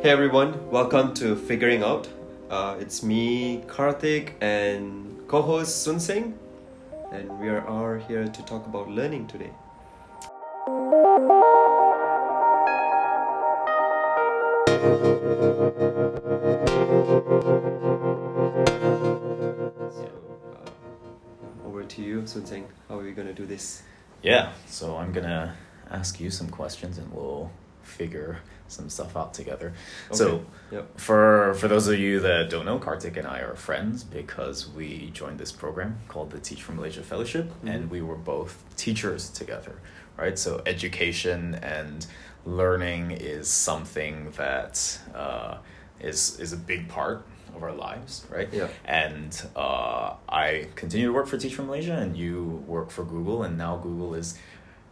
Hey everyone, welcome to Figuring Out. Uh, it's me, Karthik, and co host Sun Singh, and we are, are here to talk about learning today. So, uh, over to you, Sun. How are we going to do this? Yeah, so I'm gonna ask you some questions and we'll figure some stuff out together. So yep. for for those of you that don't know, Karthik and I are friends because we joined this program called the Teach for Malaysia Fellowship and Mhm. we were both teachers together, right? So education and learning is something that uh, is is a big part of our lives, right? Yeah. And uh, I continue to work for Teach for Malaysia, and you work for Google, and now Google is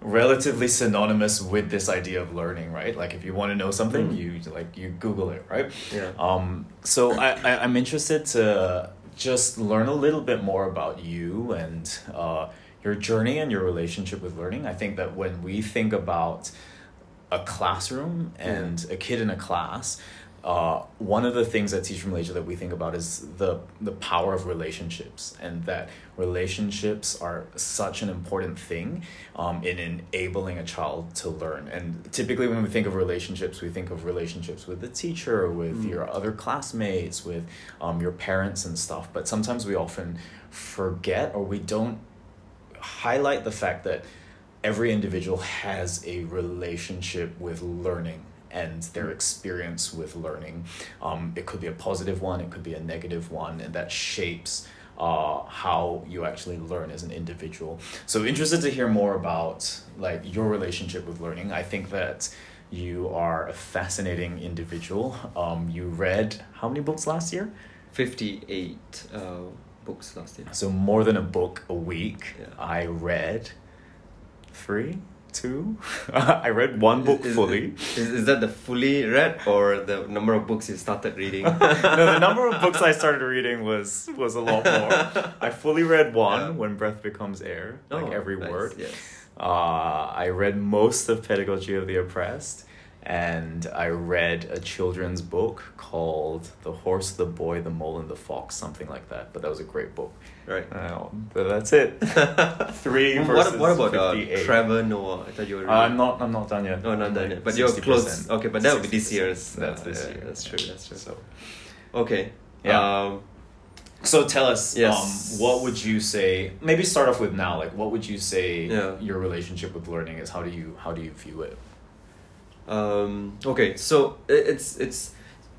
relatively synonymous with this idea of learning, right? Like if you want to know something, Mm. you like you Google it, right? Yeah. Um, so I, I I'm interested to just learn a little bit more about you and uh, your journey and your relationship with learning. I think that when we think about a classroom and a kid in a class, uh, one of the things at Teach for Malaysia that we think about is the the power of relationships, and that relationships are such an important thing um, in enabling a child to learn. And typically, when we think of relationships, we think of relationships with the teacher, with Mm. your other classmates, with um, your parents and stuff. But sometimes we often forget or we don't highlight the fact that every individual has a relationship with learning and their experience with learning. Um, it could be a positive one, it could be a negative one, and that shapes uh, how you actually learn as an individual. So interested to hear more about like your relationship with learning. I think that you are a fascinating individual. Um, you read how many books last year? 58 uh, books last year. So more than a book a week. Yeah. I read three, two. I read one book Is- fully. Is, is that the fully read or the number of books you started reading? no, the number of books I started reading was was a lot more. I fully read one Yeah. when breath becomes air, like Oh, every nice, word. Yes. Uh, I read most of Pedagogy of the Oppressed, and I read a children's book called The Horse, the Boy, the Mole, and the Fox, something like that. But that was a great book. Right. Uh, but that's it. Three what, versus what about uh, Trevor Noah? I thought you were. Uh, I'm not. I'm not done yet. No, not done Like yet. But you're 60%. close. Okay, but that would be this 60%. year's. That's this year. That's true. That's true. So, Okay. Yeah. Um, so tell us. Yes. Um, what would you say? Maybe start off with now. Like, what would you say? Yeah. Your relationship with learning is. How do you How do you view it? um, okay, so it, it's it's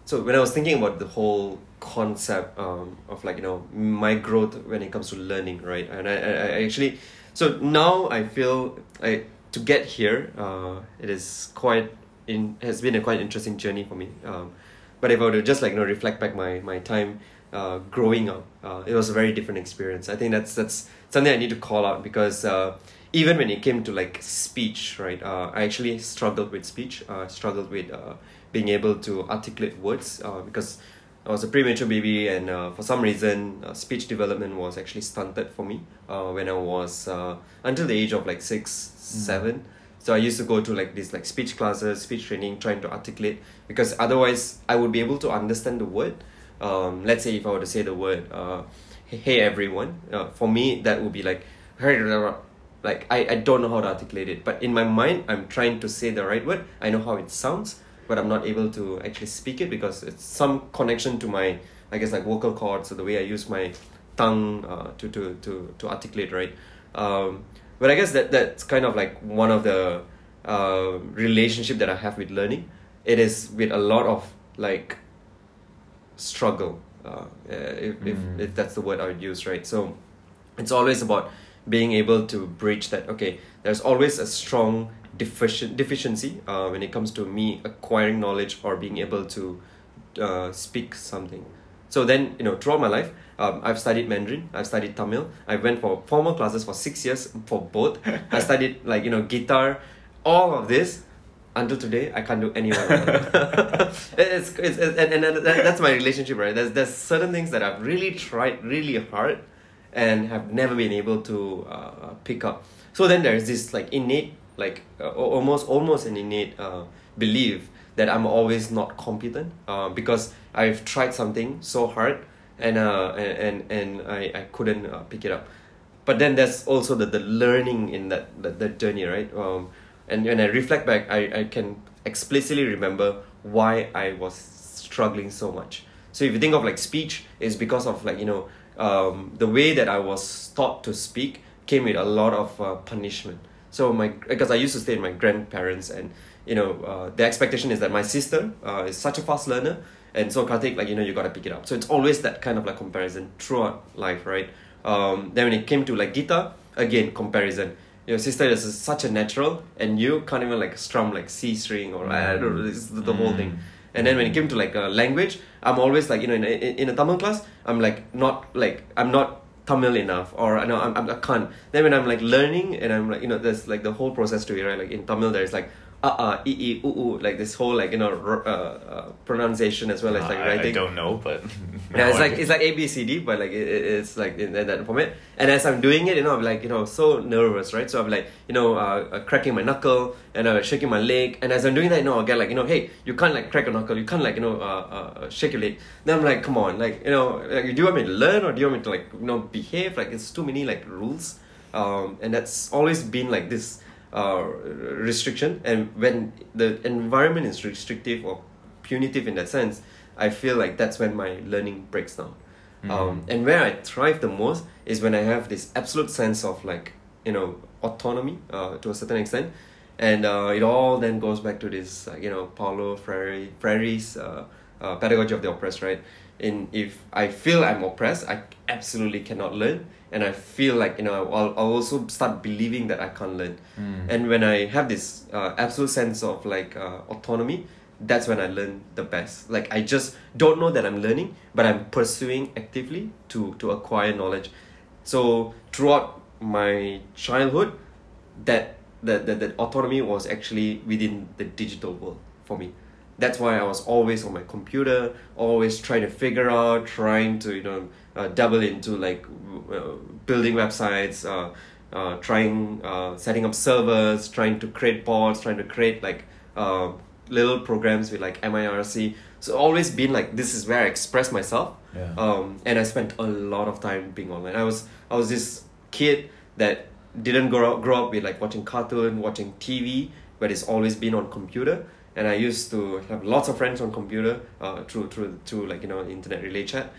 so when I was thinking about the whole concept um, of like you know my growth when it comes to learning, right? And I, I, I actually so now I feel I to get here, uh, it is quite in has been a quite interesting journey for me. Um, but if I were to just like you know reflect back my my time uh, growing up, uh, it was a very different experience. I think that's that's something I need to call out because uh, even when it came to like speech, right? Uh, I actually struggled with speech. Uh, struggled with uh, being able to articulate words uh, because I was a premature baby, and uh, for some reason, uh, speech development was actually stunted for me uh, when I was uh, until the age of like six, seven. So I used to go to like these like speech classes, speech training, trying to articulate because otherwise I would be able to understand the word. Um, let's say if I were to say the word, uh, "Hey everyone," uh, for me that would be like, like I, I don't know how to articulate it, but in my mind I'm trying to say the right word. I know how it sounds, but I'm not able to actually speak it because it's some connection to my I guess like vocal cords or the way I use my tongue uh, to, to, to, to articulate right. Um, but I guess that that's kind of like one of the uh, relationship that I have with learning. It is with a lot of like struggle, uh, if, Mm. if, if that's the word I would use, right? So it's always about being able to bridge that. Okay, there's always a strong deficient deficiency uh, when it comes to me acquiring knowledge or being able to uh, speak something. So then, you know, throughout my life, um, I've studied Mandarin, I've studied Tamil, I went for formal classes for six years for both. I studied like, you know, guitar, all of this. Until today, I can't do any one of them. it's, it's, it's, and, and that, that's my relationship, right? There's, there's certain things that I've really tried really hard and have never been able to uh, pick up. So then there's this like innate, like uh, almost almost an innate uh, belief that I'm always not competent uh, because I've tried something so hard and uh and and, I, I couldn't uh, pick it up. But then there's also the, the learning in that, that that journey right? Um and when I reflect back I, I can explicitly remember why I was struggling so much. So if you think of like speech it's because of like you know um, the way that I was taught to speak came with a lot of uh, punishment so my because I used to stay with my grandparents and you know uh, the expectation is that my sister uh, is such a fast learner. And so Karthik like you know you gotta pick it up. So it's always that kind of like comparison throughout life right? Um, then when it came to like guitar again comparison. Your sister is such a natural and you can't even like strum like C string or I don't know this is the whole thing. And then when it came to like uh, language I'm always like you know in a, in a Tamil class I'm like not like I'm not Tamil enough or I'm, I'm I can't. Then when I'm like learning and I'm like you know there's like the whole process to it right? Like in Tamil there's like uh uh e e u u like this whole like you know r- uh, uh, pronunciation as well as like I, writing I don't know, but yeah, it's like it's like A B C D, but like it, it- it's like in that format. And as I'm doing it, you know, I'm like you know so nervous, right? So I'm like you know uh, uh, cracking my knuckle and uh, shaking my leg. And as I'm doing that, you know, I get like you know, hey, you can't like crack a knuckle, you can't like you know uh, uh, shake your leg. Then I'm like, come on, like you know, like, do you want me to learn or do you want me to like you know behave? Like it's too many like rules, um, and that's always been like this uh, restriction. And when the environment is restrictive or punitive in that sense, I feel like that's when my learning breaks down. Um, and where I thrive the most is when I have this absolute sense of like you know autonomy uh, to a certain extent, and uh, it all then goes back to this uh, you know Paulo Freire Freire's uh, uh, pedagogy of the oppressed, right? In if I feel I'm oppressed, I absolutely cannot learn, and I feel like you know I'll, I'll also start believing that I can't learn, and when I have this uh, absolute sense of like uh, autonomy, that's when I learn the best. Like I just don't know that I'm learning, but I'm pursuing actively to to acquire knowledge. So throughout my childhood, that that that, that autonomy was actually within the digital world for me. That's why I was always on my computer, always trying to figure out, trying to you know uh, dabble into like uh, building websites, uh, uh, trying uh, setting up servers, trying to create bots, trying to create like uh, little programs with like MIRC. So always been like this is where I express myself. Yeah. Um, and I spent a lot of time being online. I was I was this kid that didn't grow up, grow up with like watching cartoon, watching TV, but it's always been on computer. And I used to have lots of friends on computer uh, through through through like you know internet relay chat.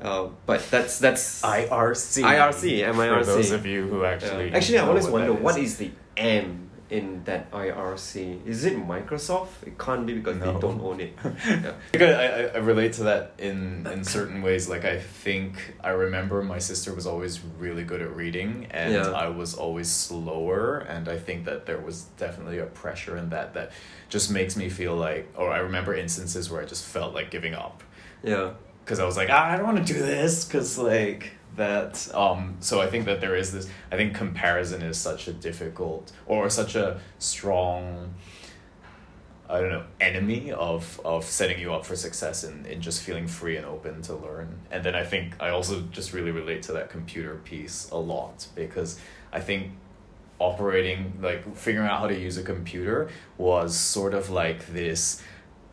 Uh, but that's that's IRC. IRC, MIRC. For MIRC. those of you who yeah. actually Actually, I always what wonder that what is. is the M in that IRC? Is it Microsoft? It can't be because No. they don't own it. yeah. Because I, I, I relate to that in, in certain ways. Like I think I remember my sister was always really good at reading and Yeah. I was always slower and I think that there was definitely a pressure in that that just makes me feel like or I remember instances where I just felt like giving up. Yeah. Because I was like, ah, I don't want to do this because like that um so I think that there is this I think comparison is such a difficult or such a strong I don't know, enemy of of setting you up for success and in just feeling free and open to learn. And then I think I also just really relate to that computer piece a lot because I think operating like figuring out how to use a computer was sort of like this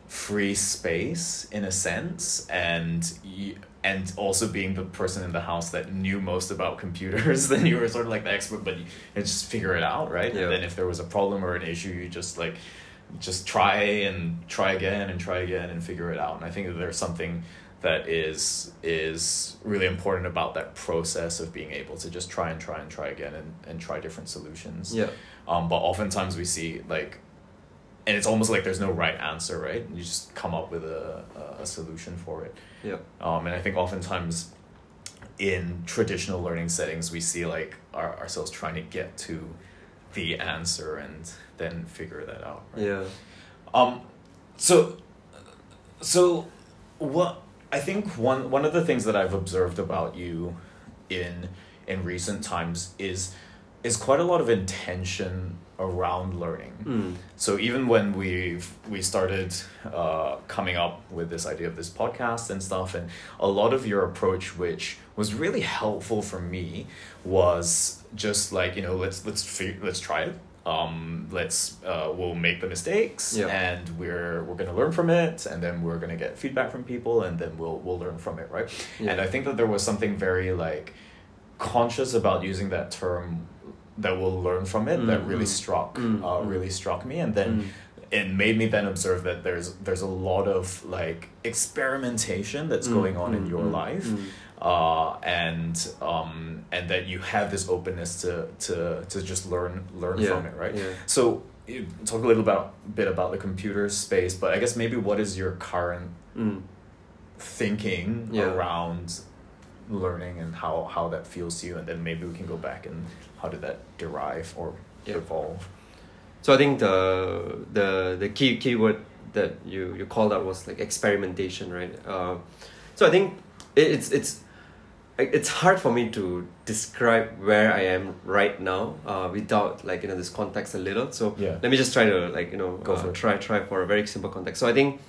free space in a sense and you, and also being the person in the house that knew most about computers then you were sort of like the expert but you, you just figure it out right Yeah. and then if there was a problem or an issue you just like just try and try again and try again and figure it out and i think that there's something that is is really important about that process of being able to just try and try and try again and, and try different solutions Yeah. um, but oftentimes we see like and it's almost like there's no right answer right you just come up with a, a, solution for it Yeah. um, and i think oftentimes in traditional learning settings we see like our, ourselves trying to get to the answer and then figure that out right? Yeah. Um, so, so what I think one one of the things that I've observed about you in in recent times is is quite a lot of intention around learning. Mm. So even when we we started uh, coming up with this idea of this podcast and stuff, and a lot of your approach, which was really helpful for me, was just like you know let's let's let's try it. um, let's uh, we'll make the mistakes Yeah. and we're we're gonna learn from it and then we're gonna get feedback from people and then we'll we'll learn from it right Yeah. and I think that there was something very like conscious about using that term that we'll learn from it that Mm, really mm, struck mm, uh, mm. really struck me. And then it made me then observe that there's there's a lot of like experimentation that's going on in your life uh, and um, and that you have this openness to to to just learn learn Yeah, from it right? Yeah. so you talk a little about bit about the computer space but i guess maybe what is your current Mm. thinking Yeah. around learning and how how that feels to you? And then maybe we can go back and how did that derive or Yeah. evolve So I think the the the key keyword that you you called out was like experimentation, right? Uh, so I think it, it's it's it's hard for me to describe where I am right now uh, without like you know this context a little. So Yeah. let me just try to like you know Go uh, for try try for a very simple context. So I think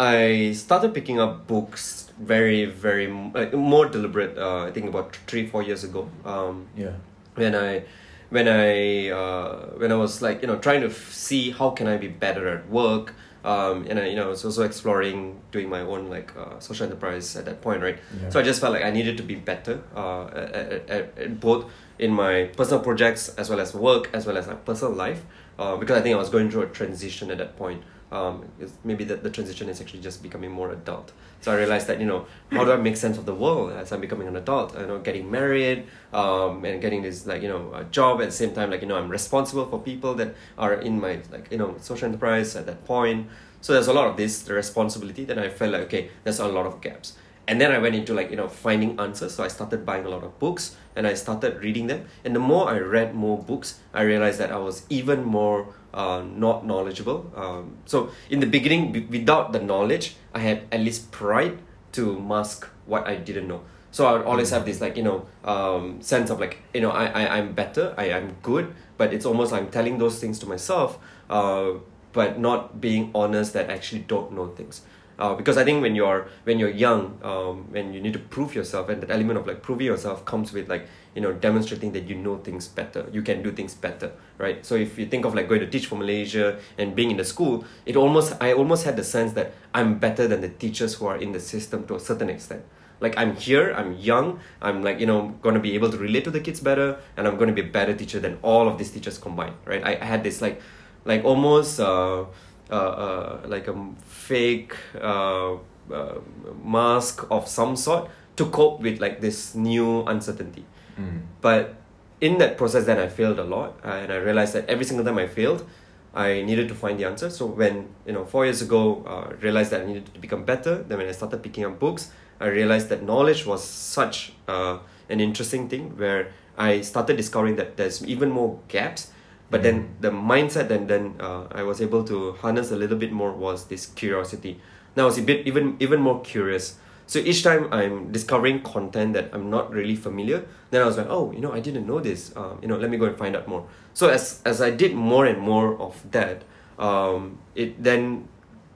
I started picking up books very very like more deliberate. Uh, I think about three four years ago. Um, yeah when I when I uh, when I was like you know trying to f- see how can I be better at work um, and I you know I was also exploring doing my own like uh, social enterprise at that point right Yeah. so I just felt like I needed to be better uh, at, at, at, both in my personal projects as well as work as well as my personal life uh, because I think I was going through a transition at that point um, maybe that the transition is actually just becoming more adult. So I realized that you know how do I make sense of the world as I'm becoming an adult? You know getting married um, and getting this like you know a job at the same time like you know I'm responsible for people that are in my like you know social enterprise at that point. So there's a lot of this the responsibility that I felt like okay there's a lot of gaps. And then I went into like you know finding answers. So I started buying a lot of books and I started reading them. And the more I read more books I realized that I was even more uh, not knowledgeable. Um, so in the beginning w- without the knowledge I had at least pride to mask what I didn't know. So I would always have this like you know um, sense of like you know I, I I'm better I I'm good but it's almost like I'm telling those things to myself uh, but not being honest that I actually don't know things. Uh, because I think when you're when you're young, um, when you need to prove yourself, and that element of like proving yourself comes with like you know demonstrating that you know things better, you can do things better, right? So if you think of like going to teach for Malaysia and being in the school, it almost I almost had the sense that I'm better than the teachers who are in the system to a certain extent. Like I'm here, I'm young, I'm like you know gonna be able to relate to the kids better, and I'm gonna be a better teacher than all of these teachers combined, right? I, I had this like like almost. Uh, uh, uh, like a fake uh, uh, mask of some sort to cope with like this new uncertainty. Mm. But in that process, then I failed a lot, uh, and I realized that every single time I failed, I needed to find the answer. So when you know four years ago, uh, realized that I needed to become better. Then when I started picking up books, I realized that knowledge was such uh, an interesting thing where I started discovering that there's even more gaps. But then the mindset and then uh, I was able to harness a little bit more was this curiosity. Now I was a bit even even more curious. So each time I'm discovering content that I'm not really familiar, then I was like, oh, you know, I didn't know this. Um, you know, let me go and find out more. So as as I did more and more of that, um, it then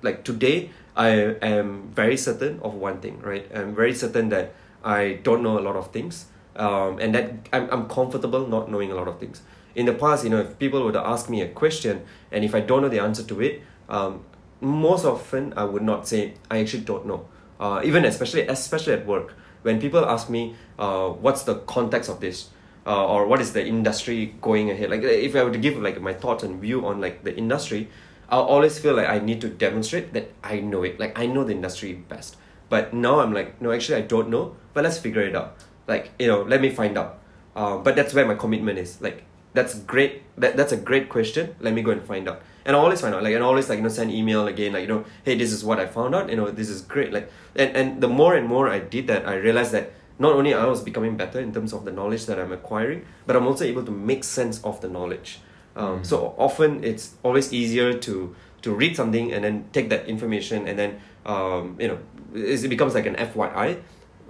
like today I am very certain of one thing, right? I'm very certain that I don't know a lot of things, um, and that I'm I'm comfortable not knowing a lot of things. In the past, you know, if people were to ask me a question, and if I don't know the answer to it, um, most often I would not say I actually don't know. Uh, even especially especially at work, when people ask me, uh, what's the context of this, uh, or what is the industry going ahead? Like if I were to give like my thoughts and view on like the industry, I'll always feel like I need to demonstrate that I know it. Like I know the industry best. But now I'm like, no, actually I don't know. But let's figure it out. Like you know, let me find out. Uh, but that's where my commitment is. Like that's great. That that's a great question. Let me go and find out. And I always find out. Like and I always like you know send email again. Like you know, hey, this is what I found out. You know, this is great. Like and and the more and more I did that, I realized that not only I was becoming better in terms of the knowledge that I'm acquiring, but I'm also able to make sense of the knowledge. Um, Mm. So often it's always easier to to read something and then take that information and then um, you know it becomes like an FYI.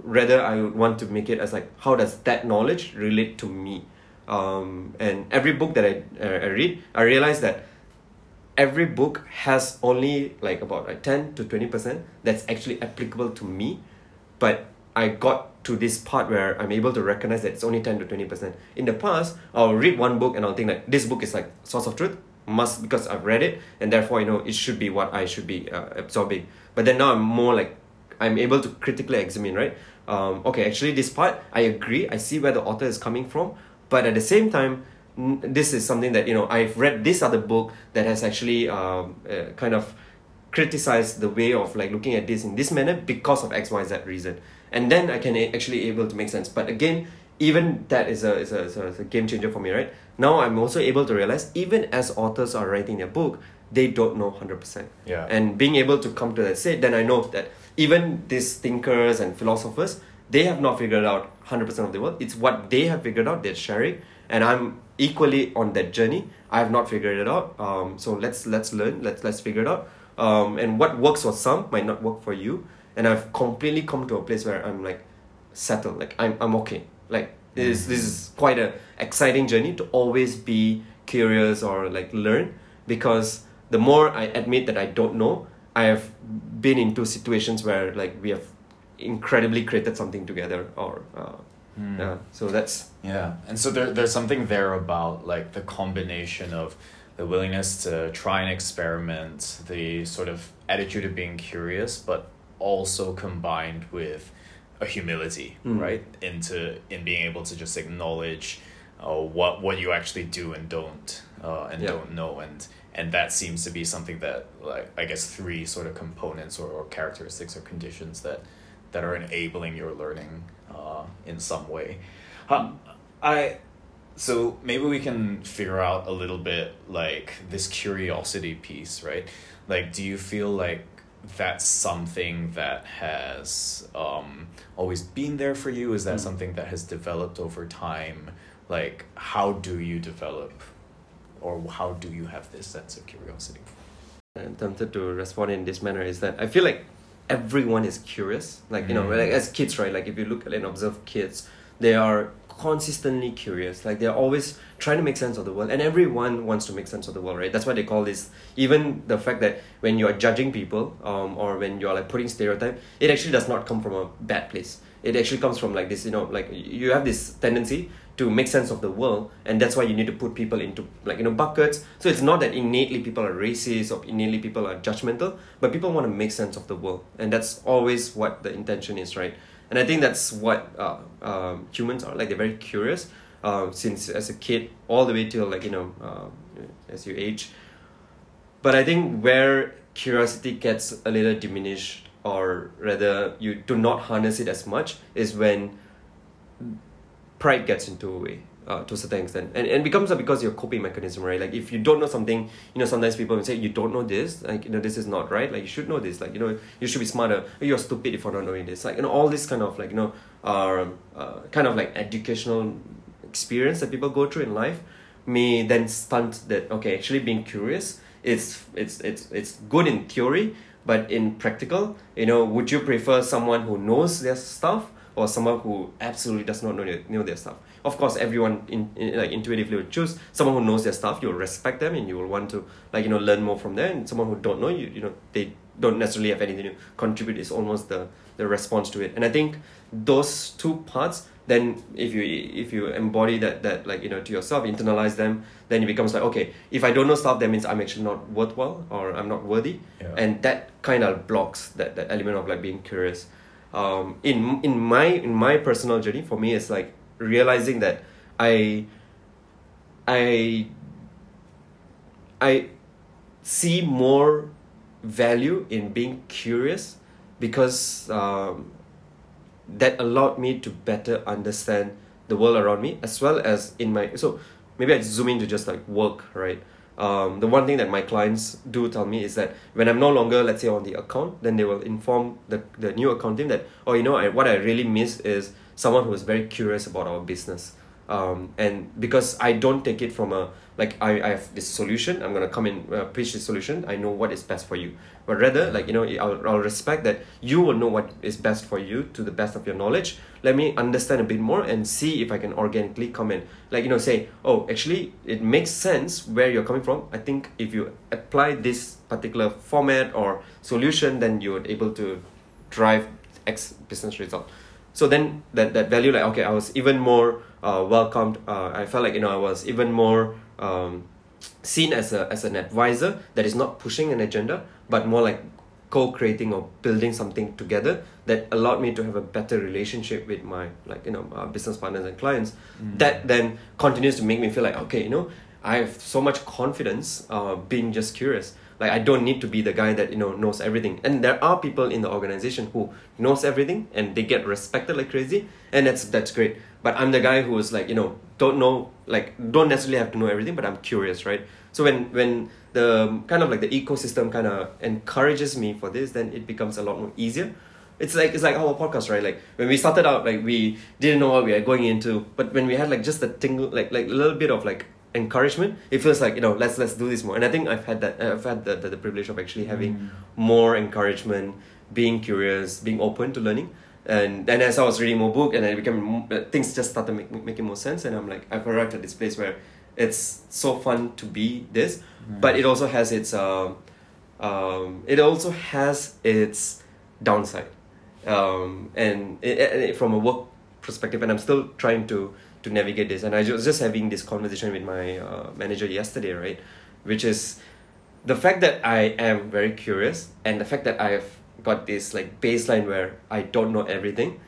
Rather, I would want to make it as like how does that knowledge relate to me? Um, and every book that I, uh, I read, I realize that every book has only like about like 10 to 20% that's actually applicable to me but i got to this part where I'm able to recognize that it's only 10 to 20%. In the past, I'll read one book and I'll think like this book is like source of truth, must because I've read it and therefore, you know, it should be what I should be uh, absorbing. But then now I'm more like, I'm able to critically examine, right? Um, okay, actually this part, I agree, I see where the author is coming from, but at the same time, this is something that, you know, I've read this other book that has actually um, uh, kind of criticized the way of like looking at this in this manner because of X, Y, Z reason and then I can actually able to make sense. But again, even that is a, is a, is a, is a game changer for me, right? Now I'm also able to realize even as authors are writing their book, they don't know hundred percent. Yeah. And being able to come to that state, then I know that even these thinkers and philosophers, they have not figured out hundred percent of the world. It's what they have figured out. They're sharing, and I'm equally on that journey. I have not figured it out. Um, so let's let's learn. Let's let's figure it out. Um, and what works for some might not work for you and I've completely come to a place where I'm like settled, like I'm I'm okay. Like this Mm-hmm. this is quite a exciting journey to always be curious or like learn because the more I admit that I don't know, I have been into situations where like we have incredibly created something together or uh, Hmm. yeah. So that's Yeah, and so there, there's something there about like the combination of the willingness to try and experiment, the sort of attitude of being curious, but also combined with a humility, Mm. right? Into in being able to just acknowledge uh, what what you actually do and don't uh, and Yeah. don't know, and and that seems to be something that like I guess three sort of components or, or characteristics or conditions that that are enabling your learning uh, in some way. Huh, I so maybe we can figure out a little bit like this curiosity piece, right? Like, do you feel like that's something that has um, always been there for you? Is that Mm. something that has developed over time? Like, how do you develop, or how do you have this sense of curiosity? I'm tempted to respond in this manner is that I feel like everyone is curious. Like, you know, Mm. like as kids, right? Like if you look at and observe kids, they are consistently curious. Like they're always trying to make sense of the world. And everyone wants to make sense of the world, right? That's why they call this even the fact that when you are judging people, um, or when you're like putting stereotype, it actually does not come from a bad place. It actually comes from like this, you know, like you have this tendency to make sense of the world and that's why you need to put people into like you know buckets. So it's not that innately people are racist or innately people are judgmental but people want to make sense of the world and that's always what the intention is right? And i think that's what uh, um, humans are like they're very curious uh, since as a kid all the way till like you know uh, as you age. But i think where curiosity gets a little diminished or rather you do not harness it as much is when pride gets into a way uh, to a certain extent. And, and becomes a because your coping mechanism right? Like if you don't know something you know sometimes people will say you don't know this. Like you know this is not right. Like you should know this. Like you know you should be smarter. You're stupid if you're not knowing this. Like you know all this kind of like you know um, uh, kind of like educational experience that people go through in life may then stunt that okay actually being curious it's it's it's it's good in theory but in practical you know would you prefer someone who knows their stuff or someone who absolutely does not know their, know their stuff. Of course everyone in, in like intuitively would choose. Someone who knows their stuff you'll respect them and you will want to like you know learn more from them and someone who don't know you you know they don't necessarily have anything to contribute. Is almost the the response to it. And i think those two parts then if you if you embody that that like you know to yourself internalize them then it becomes like okay if i don't know stuff that means i'm actually not worthwhile or i'm not worthy. Yeah. and that kind of blocks that, that element of like being curious um, in in my in my personal journey for me it's like realizing that i i i see more value in being curious because um, that allowed me to better understand the world around me as well as in my so maybe I zoom into just like work right um, the one thing that my clients do tell me is that when I'm no longer let's say on the account then they will inform the, the new account team that oh you know I, what I really miss is someone who is very curious about our business. Um, and because I don't take it from a like I, I have this solution I'm gonna come in uh, pitch this solution I know what is best for you but rather like you know I'll, I'll respect that you will know what is best for you to the best of your knowledge. Let me understand a bit more and see if I can organically come in. Like you know say oh actually it makes sense where you're coming from. I think if you apply this particular format or solution then you're able to drive X business result. So then that that value like okay I was even more uh, welcomed uh, I felt like you know I was even more um, seen as a as an advisor that is not pushing an agenda but more like co-creating or building something together that allowed me to have a better relationship with my like you know uh, business partners and clients Mm. that then continues to make me feel like okay you know i have so much confidence uh, being just curious. Like i don't need to be the guy that you know knows everything. And there are people in the organization who knows everything and they get respected like crazy and that's that's great. But i'm the guy who is like you know don't know like don't necessarily have to know everything but i'm curious right? So when when the kind of like the ecosystem kind of encourages me for this then it becomes a lot more easier. It's like it's like our podcast right? Like when we started out like we didn't know what we were going into but when we had like just a tingle like like a little bit of like encouragement it feels like you know let's let's do this more. And i think i've had that i've had the, the, the privilege of actually having Mm. more encouragement being curious being open to learning. And then as i was reading more book and I became uh, things just started make, making more sense and i'm like i've arrived at this place where it's so fun to be this but it also has its um, um, it also has its downside. Um, and it, it, from a work perspective and i'm still trying to to navigate this. And i was just having this conversation with my uh, manager yesterday right? Which is the fact that i am very curious and the fact that i've got this like baseline where i don't know everything.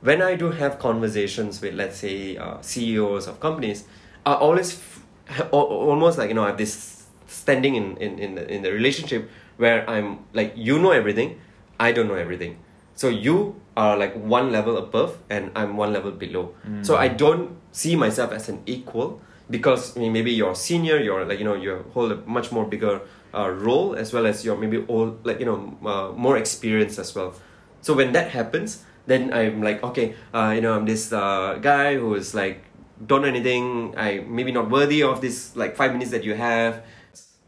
When i do have conversations with let's say uh, ceos of companies i always f- ha- al- almost like you know i have this standing in in in the, in the relationship where i'm like you know everything i don't know everything. So you are like one level above and i'm one level below. So i don't see myself as an equal because I mean, maybe you're senior you're like you know you hold a much more bigger uh, role as well as you're maybe old like you know uh, more experienced as well. So when that happens then i'm like okay uh, you know i'm this uh, guy who is like don't know anything i maybe not worthy of this like five minutes that you have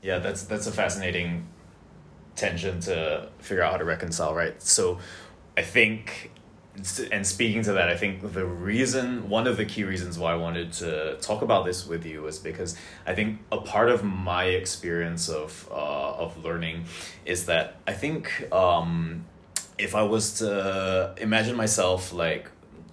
Yeah, that's that's a fascinating tension to figure out how to reconcile, right? So, I think, and speaking to that, I think the reason, one of the key reasons why I wanted to talk about this with you is because I think a part of my experience of uh, of learning is that I think um, if I was to imagine myself like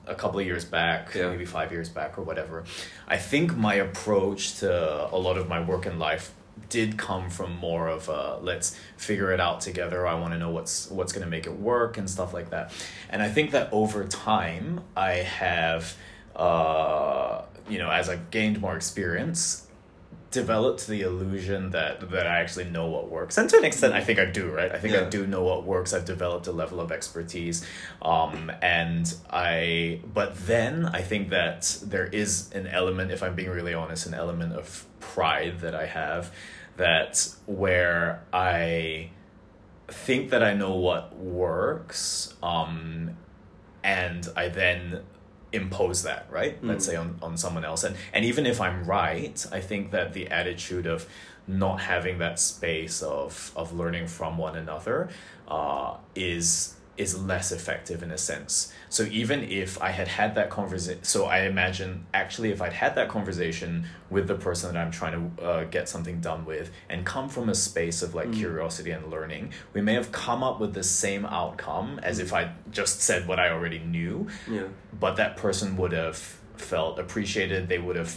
a couple of years back, Yeah. maybe five years back or whatever, I think my approach to a lot of my work in life did come from more of a let's figure it out together. I want to know what's what's going to make it work and stuff like that. And I think that over time I have uh you know as I've gained more experience developed the illusion that that I actually know what works. And to an extent I think I do, right? I think I do know what works. I've developed a level of expertise. Um and I but then I think that there is an element if I'm being really honest an element of pride that I have that where I think that I know what works um and I then impose that right let's Mm. say on, on someone else and and even if i'm right i think that the attitude of not having that space of of learning from one another uh is is less effective in a sense. So even if i had had that conversation so i imagine actually if i'd had that conversation with the person that i'm trying to uh, get something done with and come from a space of like Mm. curiosity and learning we may have come up with the same outcome as if i just said what i already knew. Yeah. But that person would have felt appreciated they would have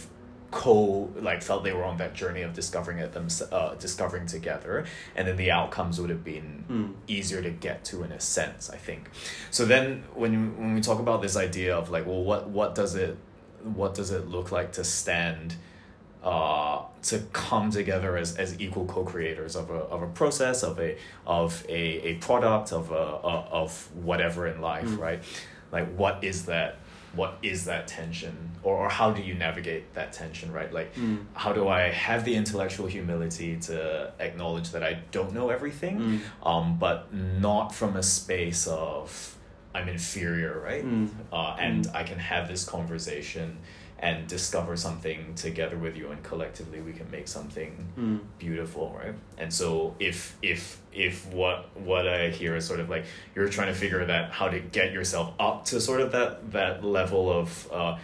co like felt they were on that journey of discovering it them uh, discovering together and then the outcomes would have been Mm. easier to get to in a sense i think so then when when we talk about this idea of like well what what does it what does it look like to stand uh, to come together as, as equal co-creators of a, of a process of a of a, a product of a, a of whatever in life Mm. right like what is that what is that tension or, or how do you navigate that tension right like Mm. how do i have the intellectual humility to acknowledge that i don't know everything Mm. um, but not from a space of i'm inferior right Mm. uh, and I can have this conversation and discover something together with you, and collectively we can make something Mm. beautiful, right? And so if if if what what I hear is sort of like you're trying to figure that how to get yourself up to sort of that that level of uh,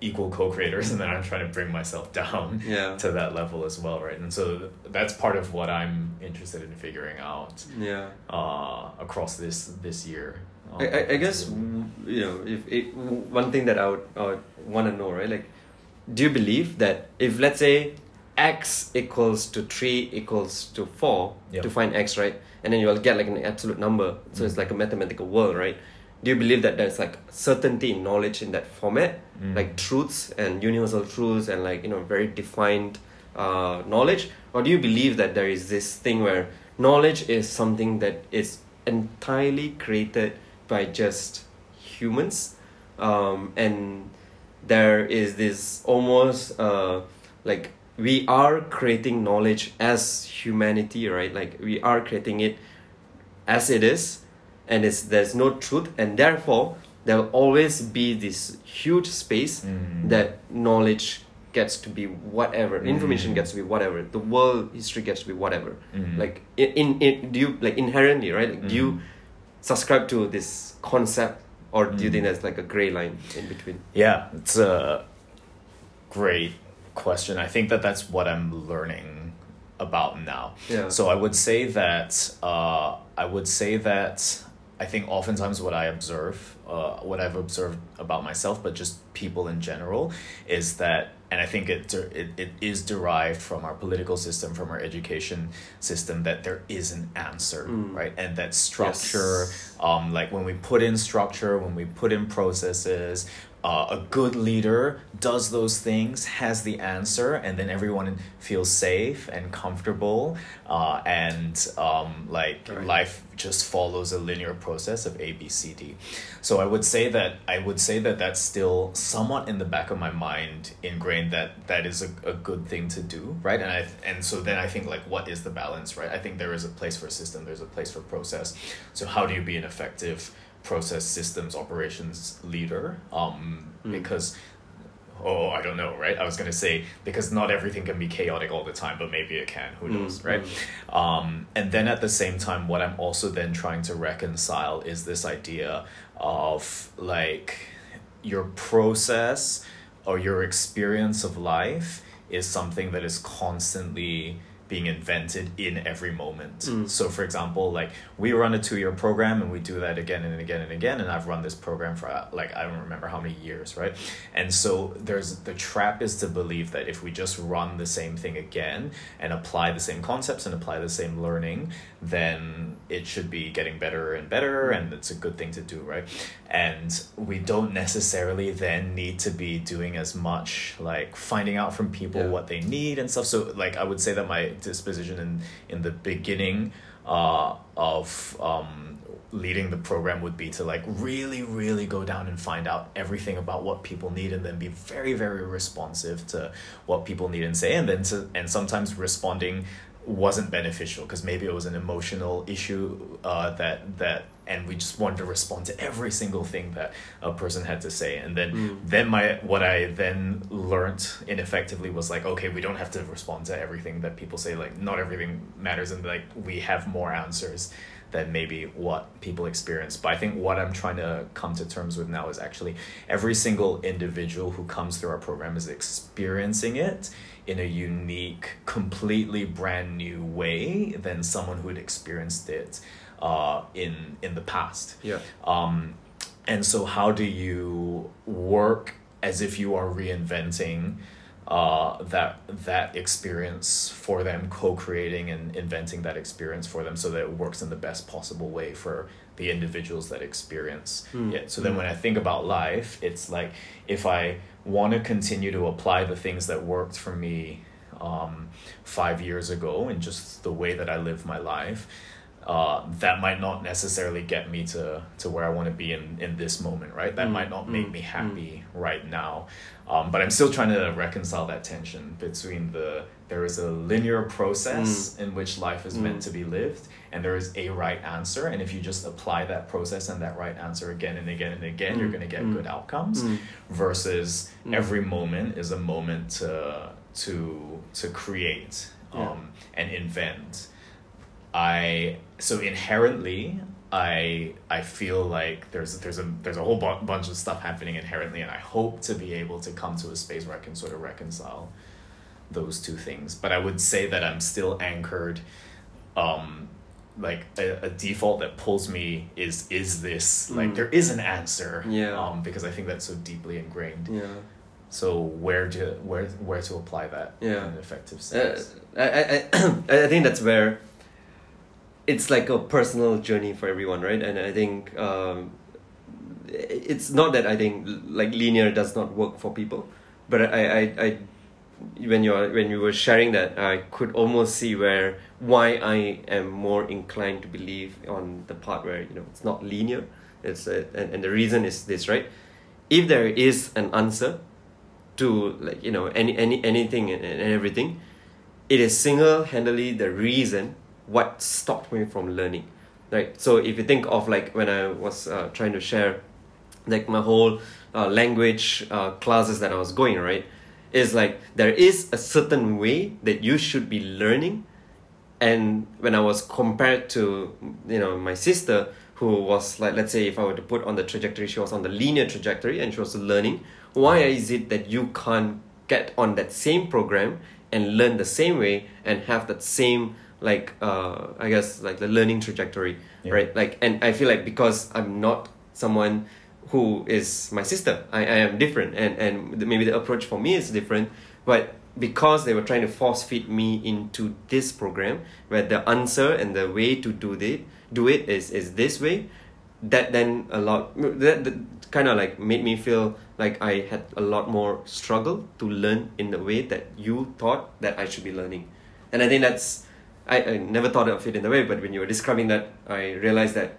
equal co-creators, and then I'm trying to bring myself down yeah to that level as well, right? And so that's part of what I'm interested in figuring out yeah uh, across this this year. I, I, I guess you know if it, one thing that I would, would want to know right like do you believe that if let's say x equals to 3 equals to 4 Yep. to find x right and then you'll get like an absolute number so it's Mm. like a mathematical world right do you believe that there's like certainty in knowledge in that format Mm. like truths and universal truths and like you know very defined uh, knowledge or do you believe that there is this thing where knowledge is something that is entirely created by just humans um, and there is this almost uh, like we are creating knowledge as humanity right like we are creating it as it is and it's there's no truth and therefore there will always be this huge space Mm. that knowledge gets to be whatever information Mm. gets to be whatever the world history gets to be whatever Mm. like in, in, in do you like inherently right like, do you. Subscribe to this concept or do you Mm. think there's like a gray line in between Yeah, it's a great question. I think that that's what I'm learning about now. yeah So I would say that uh, I would say that I think oftentimes what I observe, uh, what I've observed about myself, but just people in general, is that, and I think it, it it is derived from our political system, from our education system, that there is an answer, Mm. right, and that structure Yes. um, like when we put in structure, when we put in processes, uh, a good leader does those things, has the answer, and then everyone feels safe and comfortable, uh, and um, like Right. life just follows a linear process of A, B, C, D. So I would say that I would say that that's still somewhat in the back of my mind, ingrained that that is a, a good thing to do, right? And I and so then I think like what is the balance, right? I think there is a place for a system, there's a place for process. So how do you be an effective process systems operations leader? Um, Mm. because oh I don't know, right? I was gonna say because not everything can be chaotic all the time, but maybe it can. Who Mm, knows, right? mm. Um, and then at the same time, what I'm also then trying to reconcile is this idea of like your process or your experience of life is something that is constantly being invented in every moment. Mm. So, for example, like we run a two year program and we do that again and again and again. And I've run this program for uh, like, I don't remember how many years, right? And so there's the trap is to believe that if we just run the same thing again and apply the same concepts and apply the same learning, then it should be getting better and better and it's a good thing to do, right? And we don't necessarily then need to be doing as much like finding out from people Yeah. what they need and stuff. So like I would say that my disposition in in the beginning uh of um leading the program would be to like really really go down and find out everything about what people need and then be very very responsive to what people need and say and then to and sometimes responding wasn't beneficial because maybe it was an emotional issue uh, that that and we just wanted to respond to every single thing that a person had to say. And then Mm. then my what I then learned ineffectively was like okay we don't have to respond to everything that people say. Like not everything matters and like we have more answers than maybe what people experience. But I think what I'm trying to come to terms with now is actually every single individual who comes through our program is experiencing it in a unique completely brand new way than someone who had experienced it uh, in in the past. Yeah. Um, and so, how do you work as if you are reinventing uh, that that experience for them, co-creating and inventing that experience for them, so that it works in the best possible way for the individuals that experience Mm. it. So then, when I think about life, it's like if I want to continue to apply the things that worked for me um, five years ago and just the way that I live my life uh, that might not necessarily get me to, to where I want to be in, in this moment, right? That Mm, might not make mm, me happy right now. Um, but I'm still trying to reconcile that tension between the there is a linear process in which life is meant Mm. to be lived, and there is a right answer. And if you just apply that process and that right answer again and again and again, you're Mm, going to get mm, good outcomes. Mm. Versus Mm. every moment is a moment to to to create Yeah. um, and invent. I so inherently I I feel like there's there's a there's a whole bu- bunch of stuff happening inherently, and I hope to be able to come to a space where I can sort of reconcile those two things. But I would say that I'm still anchored um, like a, a default that pulls me is is this like Mm. there is an answer Yeah. um because i think that's so deeply ingrained yeah. so where to where where to apply that Yeah. in an effective Uh, sense I, I, I I think that's where it's like a personal journey for everyone, right? And I think um, it's not that I think like linear does not work for people, but I, I, I when you're when you were sharing that, I could almost see where why I am more inclined to believe on the part where you know it's not linear. It's uh, and, and the reason is this, right? If there is an answer to like you know any any anything and, and everything, it is single handedly the reason what stopped me from learning right so if you think of like when i was uh, trying to share like my whole uh, language uh, classes that i was going right is like there is a certain way that you should be learning and when i was compared to you know my sister who was like let's say if i were to put on the trajectory she was on the linear trajectory and she was learning why is it that you can't get on that same program and learn the same way and have that same like uh i guess like the learning trajectory Yeah. right like and i feel like because i'm not someone who is my sister. I, I am different and and maybe the approach for me is different but because they were trying to force feed me into this program where the answer and the way to do it do it is is this way that then a lot that, that kind of like made me feel like I had a lot more struggle to learn in the way that you thought that I should be learning, and I think that's I, I never thought of it in the way, but when you were describing that, I realized that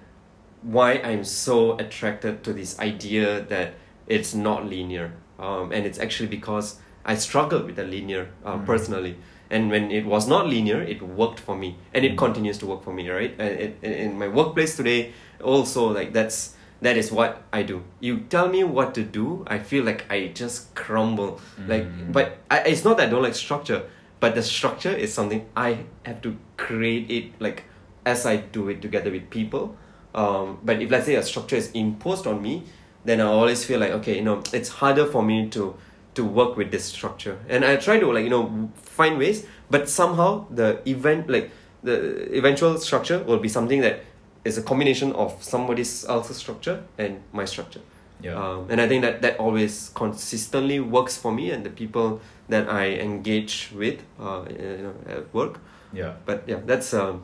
why I'm so attracted to this idea that it's not linear, um, and it's actually because I struggled with the linear uh, Mhm. personally. And when it was not linear, it worked for me, and it Mhm. continues to work for me, right? And it, in my workplace today, also like that's that is what I do. You tell me what to do, I feel like I just crumble. Like, Mm. but I, it's not that I don't like structure, but the structure is something I have to create it like as I do it together with people. Um, but if let's say a structure is imposed on me, then I always feel like okay, you know, it's harder for me to to work with this structure, and I try to like you know find ways, but somehow the event like the eventual structure will be something that is a combination of somebody else's structure and my structure. yeah Um, and I think that that always consistently works for me and the people that I engage with, uh, you know, at work. yeah But yeah, that's um,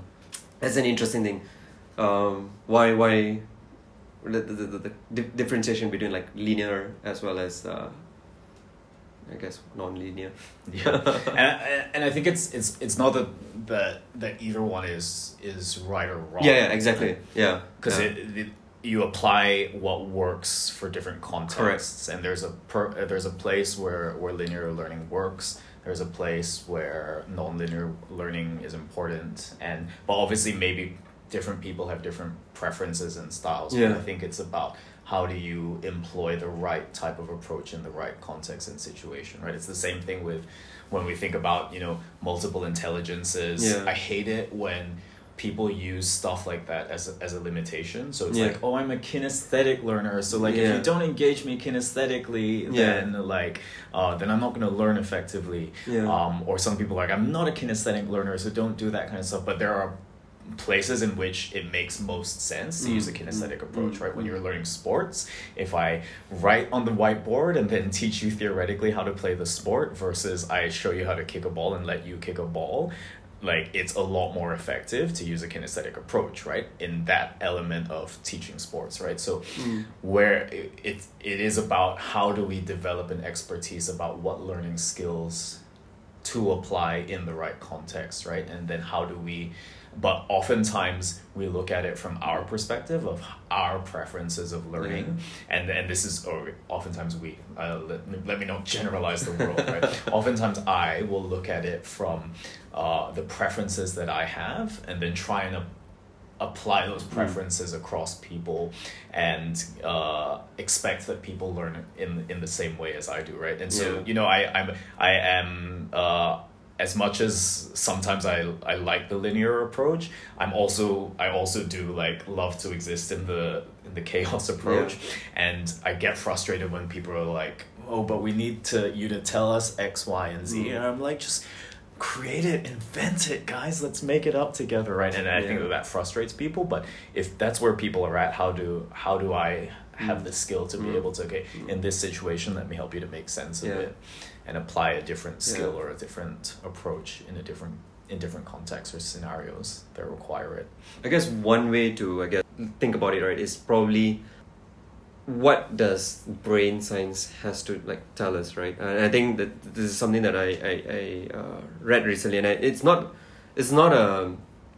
that's an interesting thing. Um, why why the the, the, the differentiation between like linear as well as uh, I guess non-linear. yeah. And, and I think it's it's it's not that that that either one is is right or wrong. Yeah, yeah, exactly. Yeah, because yeah. it, it you apply what works for different contexts. And there's a per, there's a place where where linear learning works. There's a place where non-linear learning is important. And but obviously maybe different people have different preferences and styles Yeah. but i think it's about how do you employ the right type of approach in the right context and situation right it's the same thing with when we think about you know multiple intelligences Yeah. i hate it when people use stuff like that as a, as a limitation so it's Yeah. like oh i'm a kinesthetic learner so like if you don't engage me kinesthetically Yeah. then like uh, then i'm not going to learn effectively Yeah. um, or some people are like i'm not a kinesthetic learner so don't do that kind of stuff but there are places in which it makes most sense to use a Mm, kinesthetic mm, approach mm, right when mm. you're learning sports if i write on the whiteboard and then teach you theoretically how to play the sport versus i show you how to kick a ball and let you kick a ball like it's a lot more effective to use a kinesthetic approach right in that element of teaching sports right so Mm. where it, it, it is about how do we develop an expertise about what learning skills to apply in the right context right and then how do we but oftentimes we look at it from our perspective of our preferences of learning and and this is or oftentimes we uh, let, let me not generalize the world right oftentimes i will look at it from uh, the preferences that i have and then try and ap- apply those preferences across people and uh, expect that people learn in in the same way as I do, right? And so Yeah. you know, I I'm I am uh, as much as sometimes I I like the linear approach. I'm also I also do like love to exist in the in the chaos approach, and I get frustrated when people are like, "Oh, but we need to you to tell us X, Y, and Z," Mm. and I'm like, just create it, invent it, guys. Let's make it up together, right? And I think that that frustrates people. But if that's where people are at, how do how do I have the skill to be Mm. able to okay in this situation let me help you to make sense of it and apply a different skill Yeah. or a different approach in a different in different contexts or scenarios that require it. I guess one way to I guess think about it right is probably what does brain science has to like tell us right? And I think that this is something that I I, I uh, read recently and I, it's not it's not a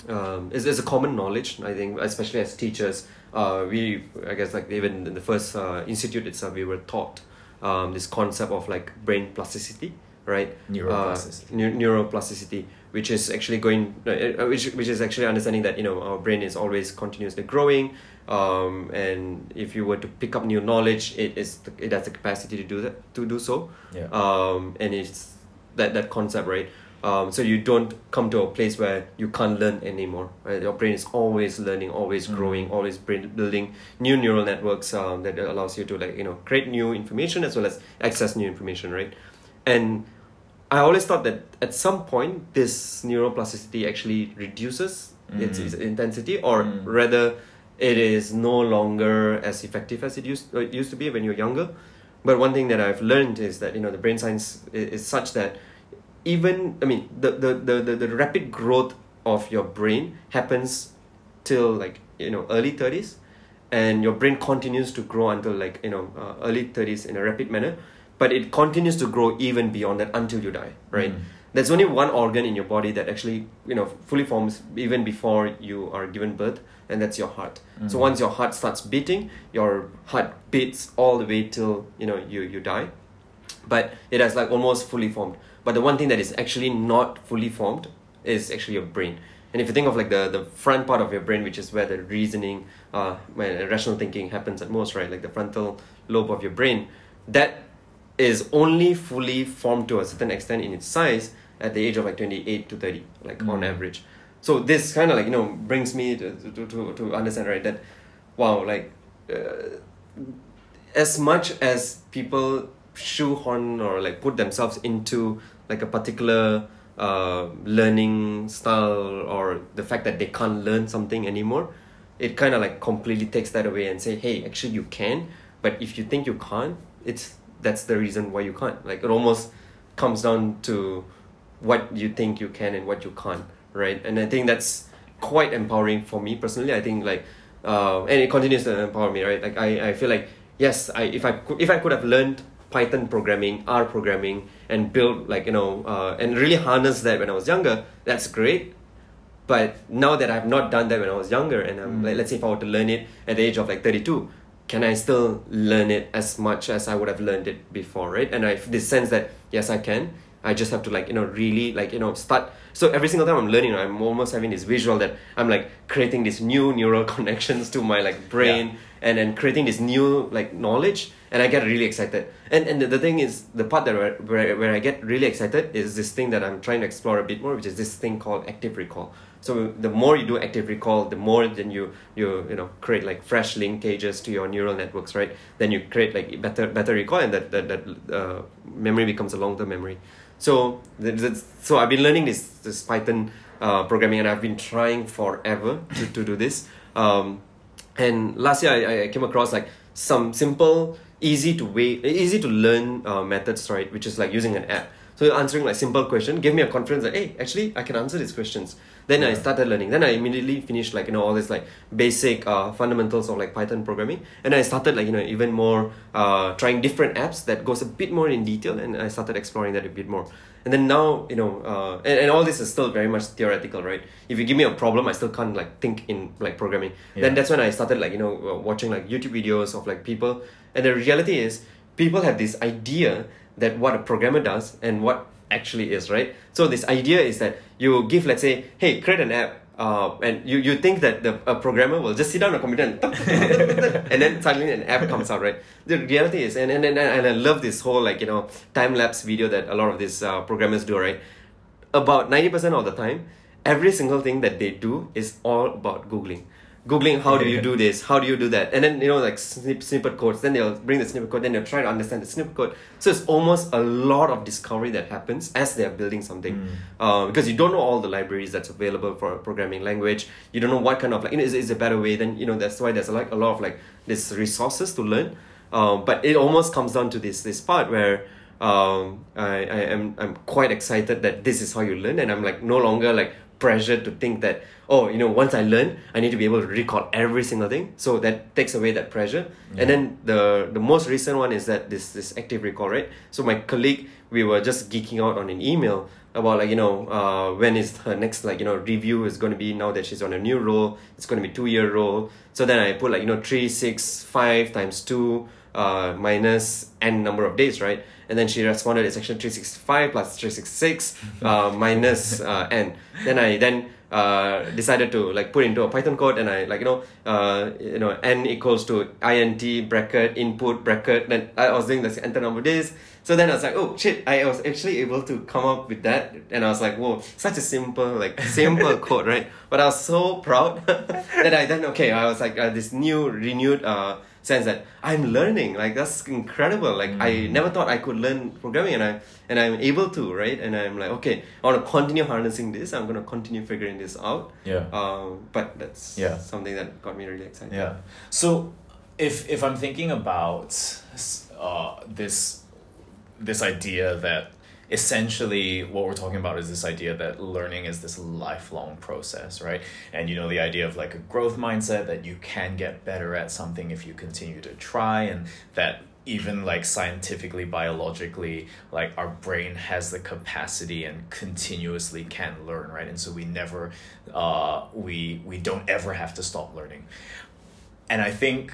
um, it's, it's a common knowledge I think especially as teachers. Uh, we I guess like even in the first uh, institute itself we were taught um, this concept of like brain plasticity right? Neuroplasticity. uh, neu- neuroplasticity which is actually going uh, uh, which which is actually understanding that you know our brain is always continuously growing um, and if you were to pick up new knowledge it is it has the capacity to do that to do so. Yeah. Um, and it's that that concept right um, so you don't come to a place where you can't learn anymore right your brain is always learning always Mhm. growing always brain building new neural networks um, that allows you to like you know create new information as well as access new information right and I always thought that at some point this neuroplasticity actually reduces its, Mm. its intensity or Mm. rather it is no longer as effective as it used, uh, it used to be when you're younger but one thing that I've learned is that you know the brain science is, is such that even I mean the, the, the, the, the rapid growth of your brain happens till like you know early 30s and your brain continues to grow until like you know uh, early 30s in a rapid manner but it continues to grow even beyond that until you die right Mm. there's only one organ in your body that actually you know fully forms even before you are given birth and that's your heart so Mhm. once your heart starts beating your heart beats all the way till you know you you die but it has like almost fully formed but the one thing that is actually not fully formed is actually your brain. And if you think of like the the front part of your brain which is where the reasoning uh when rational thinking happens at most right? Like the frontal lobe of your brain that is only fully formed to a certain extent in its size at the age of like 28 to 30 like on Mm. average. So this kind of like you know brings me to to, to, to understand right that wow like uh, as much as people shoehorn or like put themselves into like a particular uh, learning style or the fact that they can't learn something anymore it kind of like completely takes that away and say hey actually you can but if you think you can't it's that's the reason why you can't. Like it almost comes down to what you think you can and what you can't right? And i think that's quite empowering for me personally. I think like uh, and it continues to empower me right? Like i, I feel like yes i if i could if i could have learned python programming r programming and build like you know uh, and really harness that when i was younger that's great but now that I've not done that when I was younger, and I'm Mm. like, let's say if I were to learn it at the age of like 32, can I still learn it as much as I would have learned it before, right? And I have this sense that yes, I can. I just have to like you know really like you know start. So every single time I'm learning, I'm almost having this visual that I'm like creating these new neural connections to my like brain, and then creating this new like knowledge, and I get really excited. And and the, the thing is, the part that where, where where I get really excited is this thing that I'm trying to explore a bit more, which is this thing called active recall. So the more you do active recall, the more then you you you know create like fresh linkages to your neural networks, right? Then you create like better better recall, and that that, that uh, memory becomes a long term memory. So th- th- so I've been learning this this Python uh, programming, and I've been trying forever to, to do this. Um, and last year I, I came across like some simple, easy to way easy to learn uh, methods, right? Which is like using an app. So answering like simple question gave me a confidence that hey, actually I can answer these questions. Then I started learning. Then I immediately finished like you know all this like basic uh, fundamentals of like Python programming, and I started like you know even more uh, trying different apps that goes a bit more in detail, and I started exploring that a bit more. And then now you know, uh, and, and all this is still very much theoretical, right? If you give me a problem, I still can't like think in like programming. Then that's when I started like you know uh, watching like YouTube videos of like people, and the reality is people have this idea that what a programmer does and what actually is right. So this idea is that you give let's say hey create an app. Uh, and you, you think that the a programmer will just sit down on a computer and, and then suddenly an app comes out right? The reality is and, and, and, and I love this whole like you know time lapse video that a lot of these uh, programmers do right? About 90% of the time every single thing that they do is all about googling googling how do you do this? How do you do that? And then you know like snip, snippet codes then they'll bring the snippet code then they'll try to understand the snippet code so it's almost a lot of discovery that happens as they're building something. Mm. uh, because you don't know all the libraries that's available for a programming language. You don't know what kind of like you know, is, is a better way then you know that's why there's like a lot of like this resources to learn. Um, but it almost comes down to this this part where um, I, I am I'm quite excited that this is how you learn. And I'm like no longer like pressured to think that oh you know once I learn I need to be able to recall every single thing. So that takes away that pressure. And then the the most recent one is that this this active recall right? So my colleague we were just geeking out on an email about like you know uh, when is her next like you know review is going to be now that she's on a new role. It's going to be two year role. So then I put like you know three six five times two uh, minus n number of days right? And then she responded it's actually 365 plus 366 uh, minus uh, n then I then uh, decided to like put into a Python code and I like you know uh, you know n equals to int bracket input bracket. Then I was doing this enter number days. So then I was like oh shit I was actually able to come up with that. And I was like whoa such a simple like simple code right? But I was so proud that I then okay I was like uh, this new renewed uh, sense that I'm learning like that's incredible like I never thought I could learn programming and I and I'm able to right and I'm like okay I want to continue harnessing this I'm gonna continue figuring this out Yeah. um, but that's Yeah. something that got me really excited Yeah. So if if I'm thinking about uh, this this idea that essentially what we're talking about is this idea that learning is this lifelong process, right? And you know the idea of like a growth mindset that you can get better at something if you continue to try and that even like scientifically biologically like our brain has the capacity and continuously can learn right and so we never uh we we don't ever have to stop learning and I think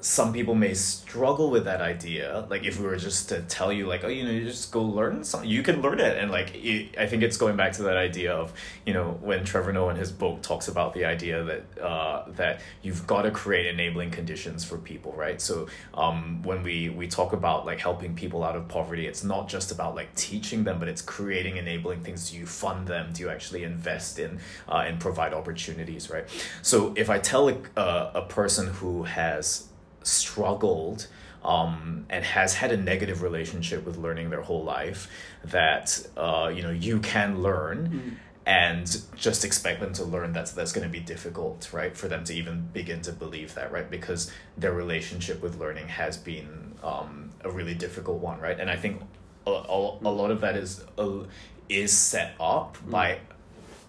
some people may struggle with that idea. Like if we were just to tell you, like, oh, you know, you just go learn something, you can learn it. And like, it, I think it's going back to that idea of, you know, when Trevor Noah in his book talks about the idea that uh, that you've got to create enabling conditions for people, right? So um, when we we talk about like helping people out of poverty, it's not just about like teaching them, but it's creating enabling things. Do you fund them? Do you actually invest in uh, and provide opportunities, right? So if I tell a, a, a person who has struggled um, and has had a negative relationship with learning their whole life that uh, you know you can learn and just expect them to learn that's that's going to be difficult right for them to even begin to believe that right because their relationship with learning has been um, a really difficult one right? And i think a, a, a lot of that is uh, is set up by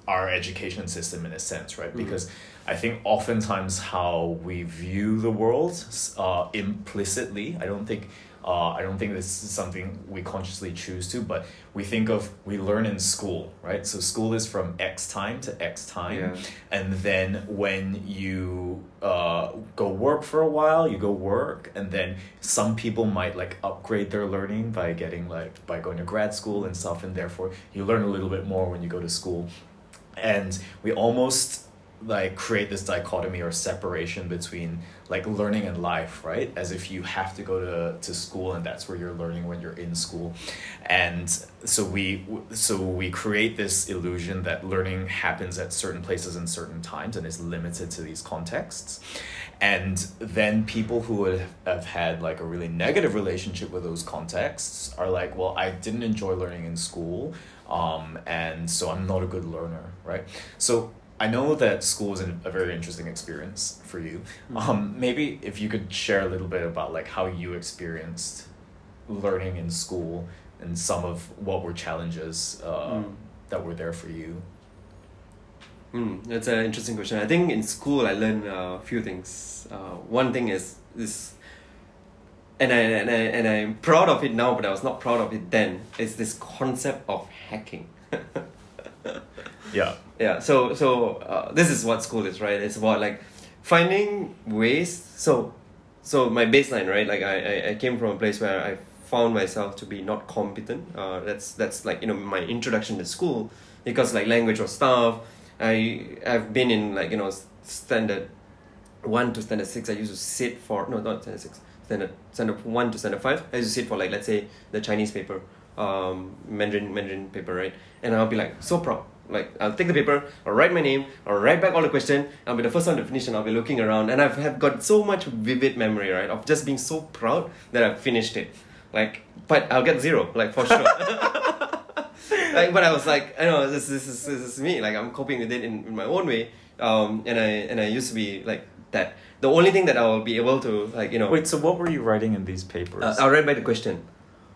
our education system in a sense, right? Because I think oftentimes how we view the world uh, implicitly, I don't think. Uh, I don't think this is something we consciously choose to, but we think of we learn in school, right? So school is from X time to X time, Yeah. and then when you uh, go work for a while, you go work, and then some people might like upgrade their learning by getting like by going to grad school and stuff, and therefore you learn a little bit more when you go to school and we almost like create this dichotomy or separation between like learning and life right? As if you have to go to, to school and that's where you're learning when you're in school. And so we so we create this illusion that learning happens at certain places and certain times and is limited to these contexts. And then people who would have had like a really negative relationship with those contexts are like well i didn't enjoy learning in school um, and so i'm not a good learner right? So i know that school is an, a very interesting experience for you um, maybe if you could share a little bit about like how you experienced learning in school and some of what were challenges uh, Mm. that were there for you Hmm, that's an interesting question. I think in school I learned a few things. Uh, one thing is this, and I and I and I'm proud of it now, but I was not proud of it then. Is this concept of hacking? yeah yeah. So so uh, this is what school is, right? It's about like finding ways. So so my baseline, right? Like I I, I came from a place where I found myself to be not competent. Uh, that's that's like you know my introduction to school because like language was tough. I I've been in like you know standard one to standard six. I used to sit for no not standard six standard standard one to standard five. I used to sit for like let's say the Chinese paper, um, Mandarin Mandarin paper, right? And I'll be like so proud. Like I'll take the paper, I'll write my name, I'll write back all the question, I'll be the first one to finish and I'll be looking around and I've have got so much vivid memory, right, of just being so proud that I've finished it. Like but I'll get zero, like for sure. like but I was like, I know this, this is this is me. Like I'm coping with it in, in my own way. Um and I and I used to be like that. The only thing that I'll be able to like, you know Wait, so what were you writing in these papers? uh, I'll write back the question.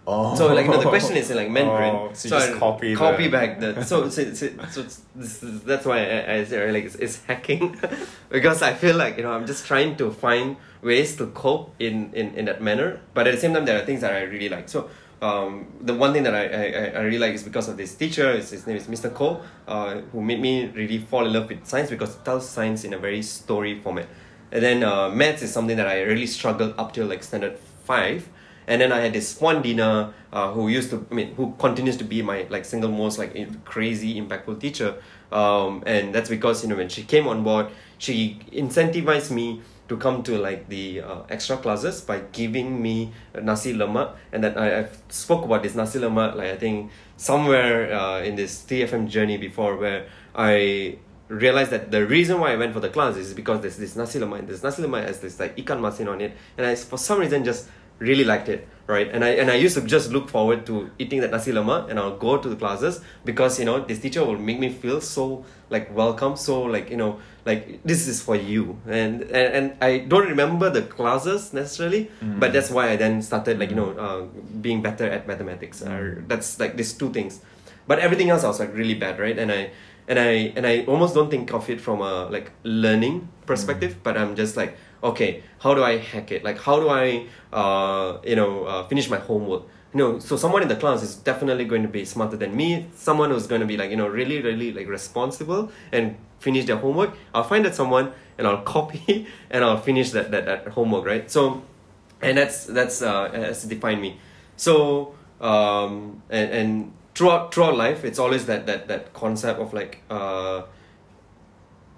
Oh. So like you know, the question is in like Mandarin. Oh, so you just I copy copy the- back the so so, so, so this, that's why I, I say like it's, it's hacking because I feel like you know I'm just trying to find ways to cope in, in, in that manner. But at the same time, there are things that I really like. So um, the one thing that I, I, I really like is because of this teacher. His, his name is Mr. Cole, uh, who made me really fall in love with science because it tells science in a very story format. And then uh, maths is something that I really struggled up till like standard five. And then I had this Puan Dina, uh, who used to, I mean, who continues to be my like single most like crazy impactful teacher. Um, and that's because you know when she came on board, she incentivized me to come to like the uh, extra classes by giving me nasi lemak, and that I I've spoke about this nasi lemak like I think somewhere uh, in this TFM journey before where I realized that the reason why I went for the class is because there's this nasi lemak. This nasi lemak has this like ikan masin on it, and I for some reason just really liked it, right? And I and I used to just look forward to eating that nasi lemak, and I'll go to the classes because you know this teacher will make me feel so like welcome, so like you know like this is for you, and and, and I don't remember the classes necessarily, but that's why I then started like you know uh, being better at mathematics. Uh, that's like these two things, but everything else I was like really bad, right? And I and I and I almost don't think of it from a like learning perspective, but I'm just like, okay, how do I hack it? Like, how do I, uh, you know, uh, finish my homework? You know, so someone in the class is definitely going to be smarter than me. Someone who's going to be like, you know, really, really like responsible and finish their homework. I'll find that someone and I'll copy and I'll finish that that, that homework, right? So, and that's that's uh, has defined me. So, um, and and throughout throughout life, it's always that that that concept of like uh,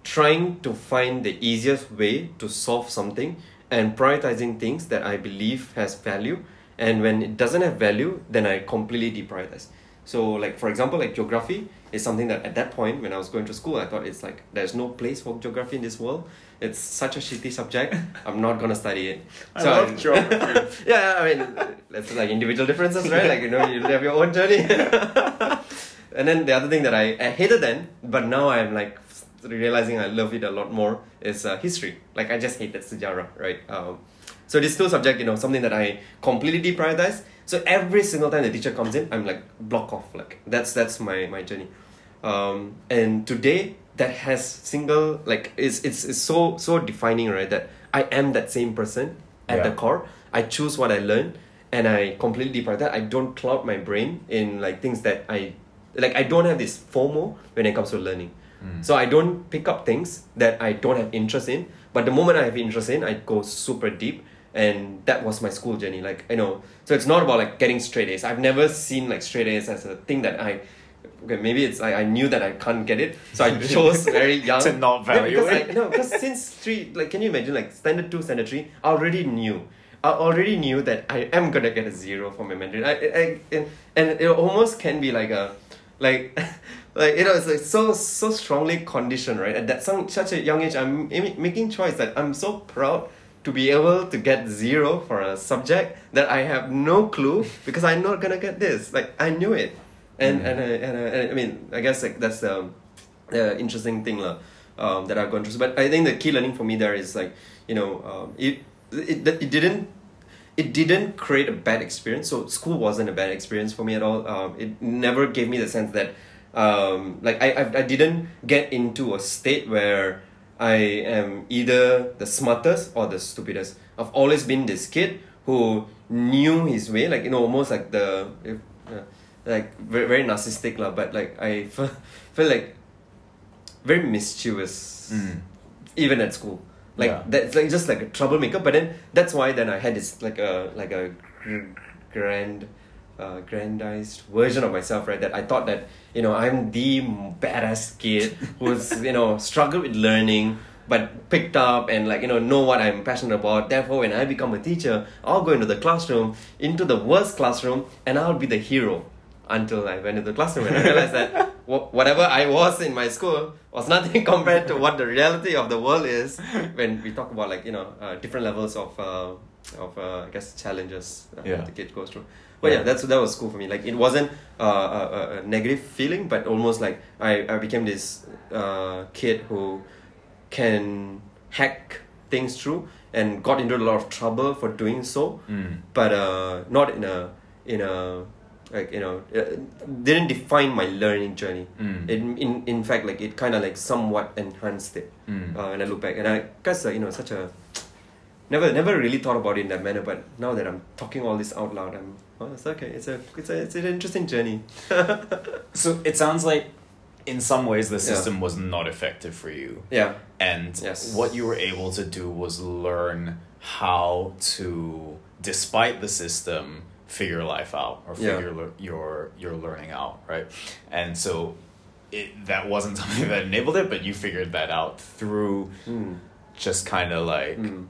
trying to find the easiest way to solve something and prioritizing things that I believe has value. And when it doesn't have value, then I completely deprioritize. So, like for example, like geography is something that at that point when I was going to school, I thought it's like there's no place for geography in this world. It's such a shitty subject. I'm not gonna study it. I love geography. yeah, I mean, that's like individual differences, right? Like you know, you have your own journey. and then the other thing that I, I hated then, but now I'm like realizing I love it a lot more is uh, history. Like I just hated sejarah, right? Um, so this two subject, you know, something that I completely deprioritize. So every single time the teacher comes in, I'm like block off. Like that's that's my my journey. Um, and today that has single like it's it's, it's so so defining, right? That I am that same person at the core. I choose what I learn, and I completely deprioritize. I don't cloud my brain in like things that I like. I don't have this FOMO when it comes to learning. Mm. So I don't pick up things that I don't have interest in. But the moment I have interest in, I go super deep. And that was my school journey. Like I know, so it's not about like getting straight A's. I've never seen like straight A's as a thing that I. Okay, maybe it's I, I knew that I can't get it, so I chose very young To not Yeah, because value it. I, no, because since three, like, can you imagine like standard two, standard three? I already knew. I already knew that I am gonna get a zero for my Mandarin. I, I, and, and it almost can be like a, like, like you know, it's like so so strongly conditioned, right? At that some such a young age, I'm making choice that I'm so proud to be able to get zero for a subject that I have no clue because I'm not gonna get this. Like I knew it, and and, I, and, I, and I mean I guess like that's the uh, interesting thing lah, um, that I've gone through. But I think the key learning for me there is like you know um, it, it it didn't it didn't create a bad experience. So school wasn't a bad experience for me at all. Um, it never gave me the sense that um, like I, I I didn't get into a state where I am either the smartest or the stupidest. I've always been this kid who knew his way, like you know, almost like the if, uh, like very, very narcissistic lah. But like I feel, feel like very mischievous, Mm. even at school. Like Yeah. that's like just like a troublemaker. But then that's why then I had this like a like a gr- grand, uh, grandized version of myself, right? That I thought that you know I'm the badass kid who's you know struggled with learning. But picked up and like you know know what I'm passionate about. Therefore, when I become a teacher, I'll go into the classroom, into the worst classroom, and I'll be the hero. Until I went into the classroom and I realized that whatever I was in my school was nothing compared to what the reality of the world is when we talk about like you know uh, different levels of uh, of uh, I guess challenges uh, Yeah. the kid goes through. But yeah. Yeah. that's that was cool for me. Like it wasn't uh, a, a, negative feeling, but almost like I, I became this uh, kid who can hack things through and got into a lot of trouble for doing so Mm. but uh, not in a in a like you know uh, didn't define my learning journey Mm. it, in in fact like it kind of like somewhat enhanced it Mm. uh, when I look back and I guess uh, you know such a never never really thought about it in that manner but now that I'm talking all this out loud I'm oh, it's okay it's a it's a it's an interesting journey So it sounds like, in some ways, the Yeah. system was not effective for you, yeah and Yes. what you were able to do was learn how to, despite the system, figure life out or Yeah. figure le- your your learning out, right? And so, it that wasn't something that enabled it, but you figured that out through mm. just kind of like. Mm.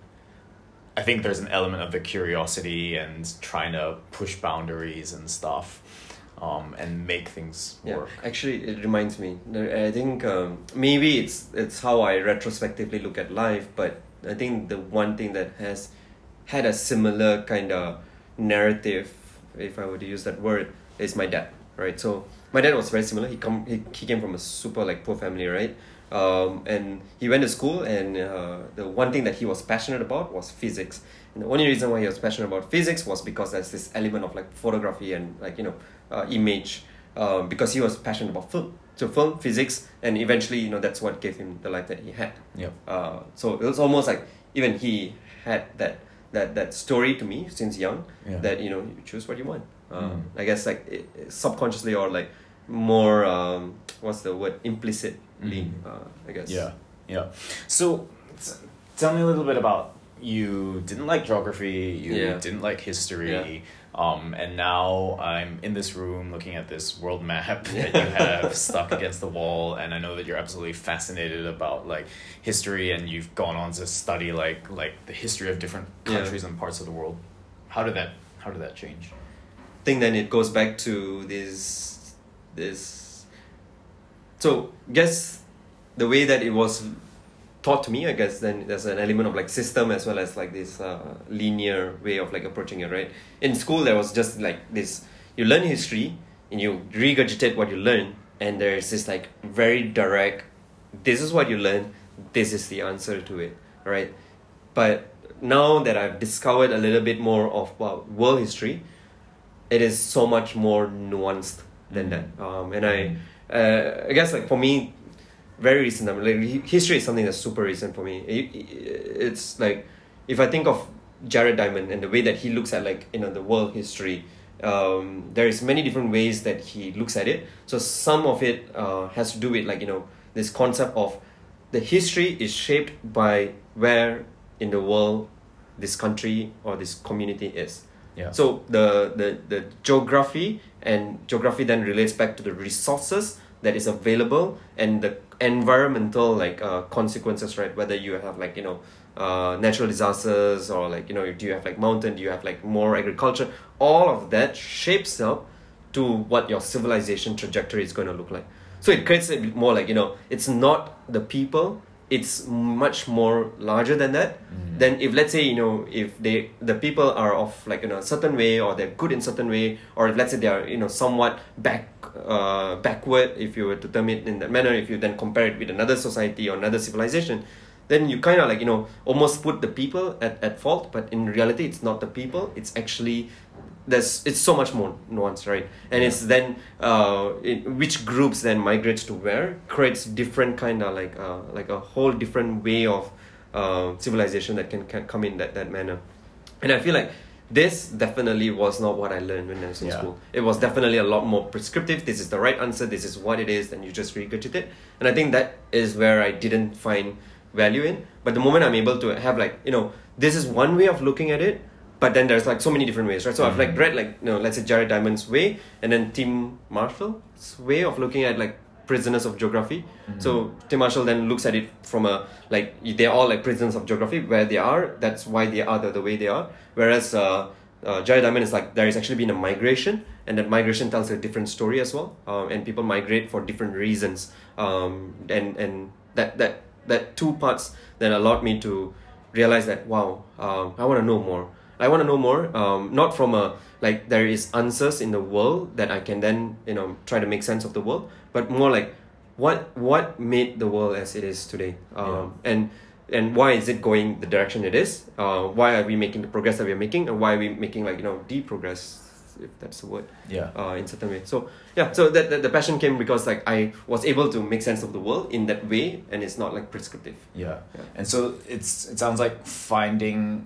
I think there's an element of the curiosity and trying to push boundaries and stuff, um, and make things Yeah, work. actually, it reminds me. I think um, maybe it's it's how I retrospectively look at life, but I think the one thing that has had a similar kind of narrative, if I were to use that word, is my dad. Right. So my dad was very similar. He come he, he came from a super like poor family, right? Um, and he went to school, and uh, the one thing that he was passionate about was physics. And the only reason why he was passionate about physics was because there's this element of like photography and like you know uh, image um, because he was passionate about film. So film, physics, and eventually you know that's what gave him the life that he had. Yep. Uh, so it was almost like even he had that that that story to me since young Yeah. that you know you choose what you want. Um, Mm. I guess like it, subconsciously or like more um, what's the word implicitly. Mhm. Uh, I guess. Yeah, yeah. So, t- tell me a little bit about you. Didn't like geography. You Yeah. didn't like history. Yeah. Um, and now I'm in this room looking at this world map that you have stuck against the wall, and I know that you're absolutely fascinated about like history, and you've gone on to study like like the history of different Yeah. countries and parts of the world. How did that How did that change? I think then it goes back to this this so guess the way that it was taught to me i guess then there's an element of like system as well as like this uh, linear way of like approaching it right? In school there was just like this you learn history and you regurgitate what you learn and there's this like very direct this is what you learn this is the answer to it right? But now that i've discovered a little bit more of well, world history it is so much more nuanced than that. Um, and i uh, i guess like for me very recent I mean, like history is something that's super recent for me. It, it- it's like if i think of jared diamond and the way that he looks at like you know the world history um, there is many different ways that he looks at it. So some of it uh, has to do with like you know this concept of the history is shaped by where in the world this country or this community is. Yeah. so the, the the geography and geography then relates back to the resources that is available and the environmental like uh, consequences, right? Whether you have like you know uh, natural disasters or like you know do you have like mountain, do you have like more agriculture? All of that shapes up to what your civilization trajectory is going to look like. So it creates a bit more like you know it's not the people. It's much more larger than that Mhm. then if let's say you know if they the people are of like you know a certain way or they're good in certain way or if let's say they are you know somewhat back uh backward if you were to term it in that manner if you then compare it with another society or another civilization then you kind of like you know almost put the people at, at fault but in reality it's not the people it's actually there's it's so much more nuanced right? And it's then uh in which groups then migrates to where creates different kind of like uh like a whole different way of uh, civilization that can, can come in that, that manner. And i feel like this definitely was not what i learned when i was in Yeah. school it was definitely a lot more prescriptive this is the right answer this is what it is and you just regurgitate it. and i think that is where i didn't find value in but the moment i'm able to have like you know this is one way of looking at it but then there's like so many different ways right so i've like Mhm. read like you know let's say jared diamond's way and then tim marshall's way of looking at like prisoners of geography so tim marshall then looks at it from a like they're all like prisoners of geography where they are that's why they are the, the way they are whereas uh uh, Jared Diamond is like there is actually been a migration, and that migration tells a different story as well. Um, and people migrate for different reasons. Um, and and that that that two parts then allowed me to realize that wow, um, I want to know more. I want to know more. Um, not from a like there is answers in the world that I can then you know try to make sense of the world, but more like what what made the world as it is today. Um, and and why is it going the direction it is? Uh, why are we making the progress that we are making, and why are we making like you know deprogress, if that's the word, Yeah. uh, in certain way. So yeah, so that, that the passion came because like I was able to make sense of the world in that way, and it's not like prescriptive. Yeah. Yeah. And so it's it sounds like finding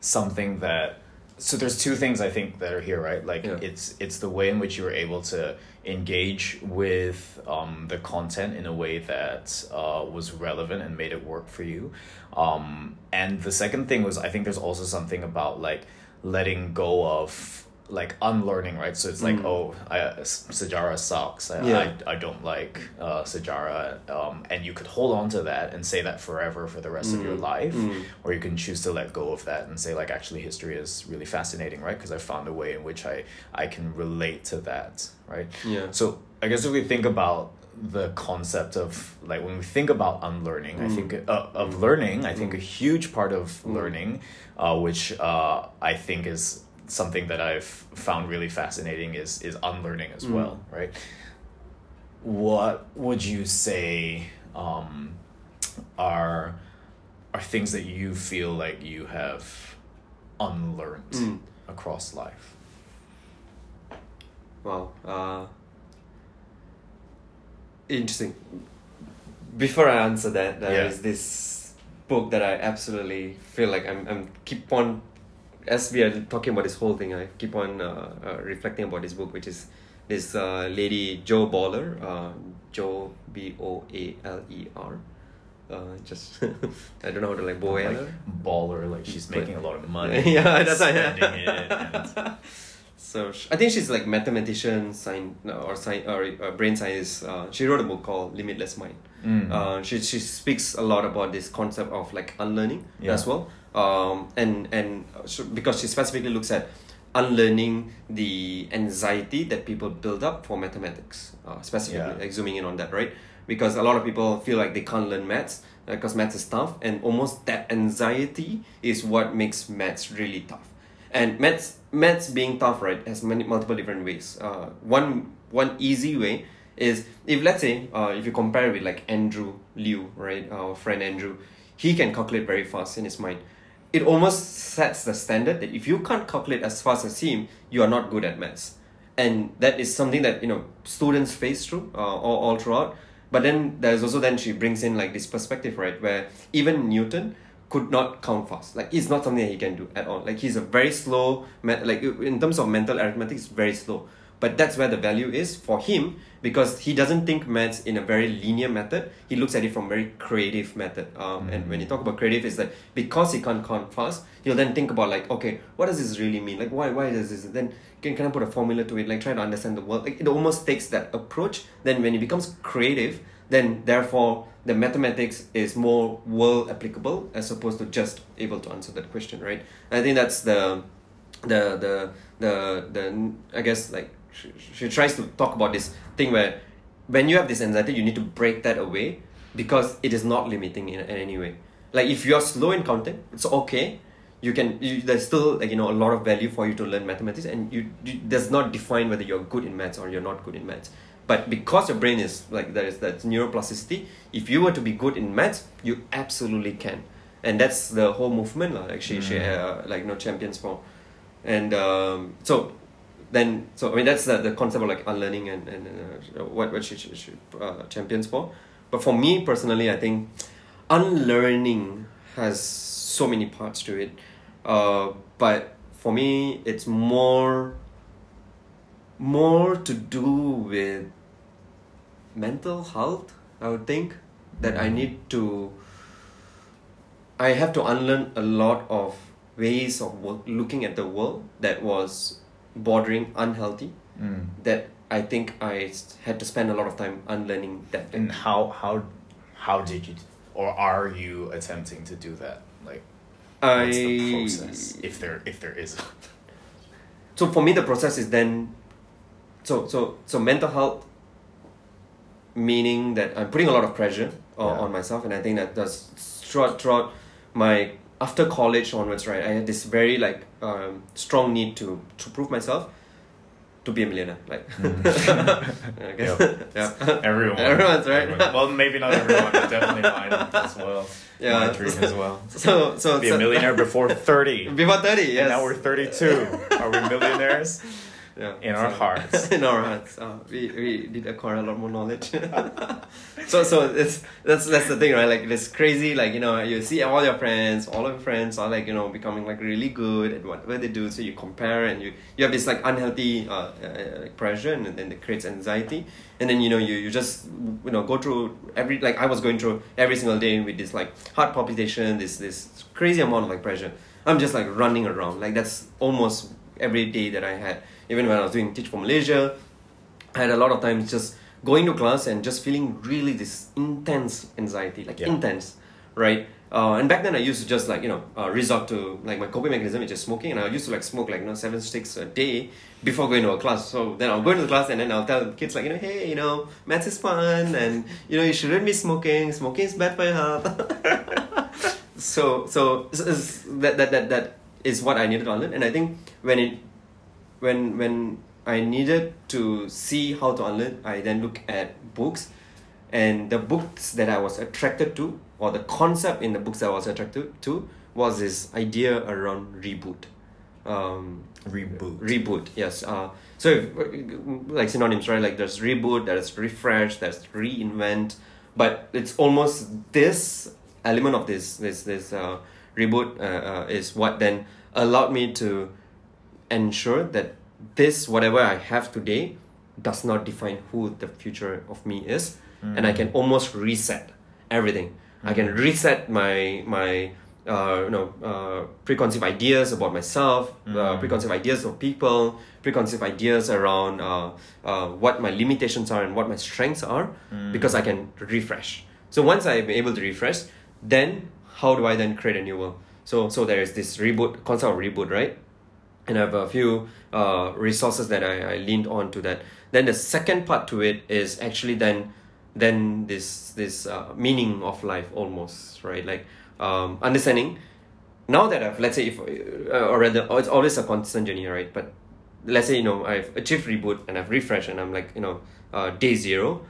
something that so there's two things I think that are here, right? Like Yeah. it's it's the way in which you were able to engage with um, the content in a way that uh, was relevant and made it work for you. Um, and the second thing was I think there's also something about like letting go of like unlearning, right? So it's like, Mm. oh, I, Sejarah sucks. I, Yeah. I, I don't like uh, Sejarah. Um, and you could hold on to that and say that forever for the rest of your Mm. life. Mm. Or you can choose to let go of that and say, like, actually, history is really fascinating, right? Because I found a way in which I, I can relate to that, right? Yeah. So I guess if we think about the concept of like when we think about unlearning, I Mm. think uh, of learning. I think a huge part of Mm. learning, uh, which uh, I think is something that I've found really fascinating, is is unlearning as Mm. well, right? What would you say um, are are things that you feel like you have unlearned Mm. across life? Wow. Uh, interesting. Before I answer that, there is Yeah. this book that I absolutely feel like I'm, I'm keep on, as we are talking about this whole thing, I keep on uh, uh, reflecting about this book, which is this uh, lady, Jo Baller, uh, Jo B O A L E R. Uh, just I don't know how to like boil like baller, like she's But- making a lot of money. yeah, that's spending it. So sh- I think she's like mathematician, science or science or uh, brain science. Uh, she wrote a book called Limitless Mind. Mm. Uh, she she speaks a lot about this concept of like unlearning Yeah. as well. Um, and and so because she specifically looks at unlearning the anxiety that people build up for mathematics, uh, specifically Yeah. like zooming in on that, right? Because a lot of people feel like they can't learn maths because maths is tough, and almost that anxiety is what makes maths really tough. And maths, maths being tough, right, has many multiple different ways. Uh, one one easy way is if let's say uh, if you compare with like Andrew Liu, right, our friend Andrew, he can calculate very fast in his mind. It almost sets the standard that if you can't calculate as fast as him, you are not good at maths, and that is something that you know students face through uh, all, all throughout. But then there's also then she brings in like this perspective, right, where even Newton could not count fast. Like it's not something that he can do at all. Like he's a very slow, like in terms of mental arithmetic, it's very slow. But that's where the value is for him because he doesn't think maths in a very linear method. He looks at it from very creative method. Um, And when you talk about creative, is that because he can't count fast, he'll then think about like, okay, what does this really mean? Like, why why does this? Then can, can I put a formula to it? Like, try to understand the world. Like, it almost takes that approach. Then when he becomes creative, then therefore the mathematics is more world applicable as opposed to just able to answer that question, right? I think that's the the the the the I guess like she, she tries to talk about this thing where when you have this anxiety you need to break that away because it is not limiting in, in any way. Like if you're slow in counting it's okay. You can you, there's still like you know a lot of value for you to learn mathematics and you, you does not define whether you're good in maths or you're not good in maths. But because your brain is like there is that neuroplasticity if you were to be good in maths you absolutely can. And that's the whole movement lah, actually she Mm. uh, like you know champions for. And um, so then so I mean that's the, the concept of like unlearning and, and uh, what what she, she, she uh, champions for. But for me personally I think unlearning has so many parts to it. Uh, but for me it's more more to do with mental health I would think that I need to I have to unlearn a lot of ways of work, looking at the world that was bordering unhealthy Mm. that I think I had to spend a lot of time unlearning that. And how how how did you or are you attempting to do that? Like what's the I process if there if there is? so for me the process is then so so so mental health meaning that i'm putting a lot of pressure on, Yeah. on myself and i think that does throughout throughout my after college onwards right i had this very like um, strong need to to prove myself to be a millionaire like I guess. yeah Everyone. Everyone's right. Everyone. Well, maybe not everyone, but definitely mine as well. Yeah. My dream as well. so so Be so- a millionaire before 30. before 30 yes And now we're 32. Are we millionaires? Yeah. In our So- hearts. in our hearts. Uh, we, we did acquire a lot more knowledge. so so it's that's that's the thing, right? Like it's crazy. Like you know, you see all your friends, all of your friends are like you know becoming like really good at whatever they do. So you compare and you you have this like unhealthy uh, uh, like pressure and then it creates anxiety. And then you know you, you just you know go through every like I was going through every single day with this like heart palpitation, this this crazy amount of like pressure. I'm just like running around. Like that's almost every day that I had. Even when I was doing Teach for Malaysia, I had a lot of times just going to class and just feeling really this intense anxiety, like Yeah. intense, right? Uh, and back then I used to just like you know uh, resort to like my coping mechanism, which is smoking, and I used to like smoke like you know seven sticks a day before going to a class. So then I'll go into the class and then I'll tell the kids like you know hey you know maths is fun and you know you shouldn't be smoking. Smoking is bad for your health. so so s- s- that, that that that is what I needed to unlearn, and I think when it when when I needed to see how to unlearn, I then look at books, and the books that I was attracted to, or the concept in the books that I was attracted to, was this idea around reboot. Um, Reboot. reboot yes uh so if, like synonyms right like there's reboot there's refresh there's reinvent but it's almost this element of this this this uh reboot uh, uh, is what then allowed me to ensure that this whatever i have today does not define who the future of me is. And i can almost reset everything. I can reset my my uh, you know uh, preconceived ideas about myself uh, Mm. preconceived ideas of people preconceived ideas around uh, uh, what my limitations are and what my strengths are Mm. because i can refresh. So once i'm able to refresh then how do i then create a new world? So so there is this reboot concept of reboot right and I have a few uh, resources that I, I leaned on to that. Then the second part to it is actually then then this this uh, meaning of life almost right? Like um, understanding now that I've let's say if uh, or rather oh, it's always a constant journey right? But let's say you know I've achieved reboot and I've refreshed and I'm like you know uh, day zero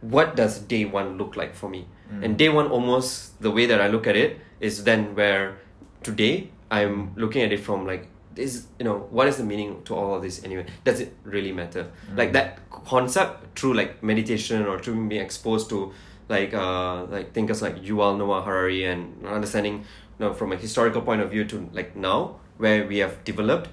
what does day one look like for me? And day one almost the way that I look at it is then where today I'm looking at it from like this you know what is the meaning to all of this anyway? Does it really matter? Mm. Like that concept through like meditation or through being exposed to like uh like thinkers like Yuval Noah Harari and understanding you know from a historical point of view to like now where we have developed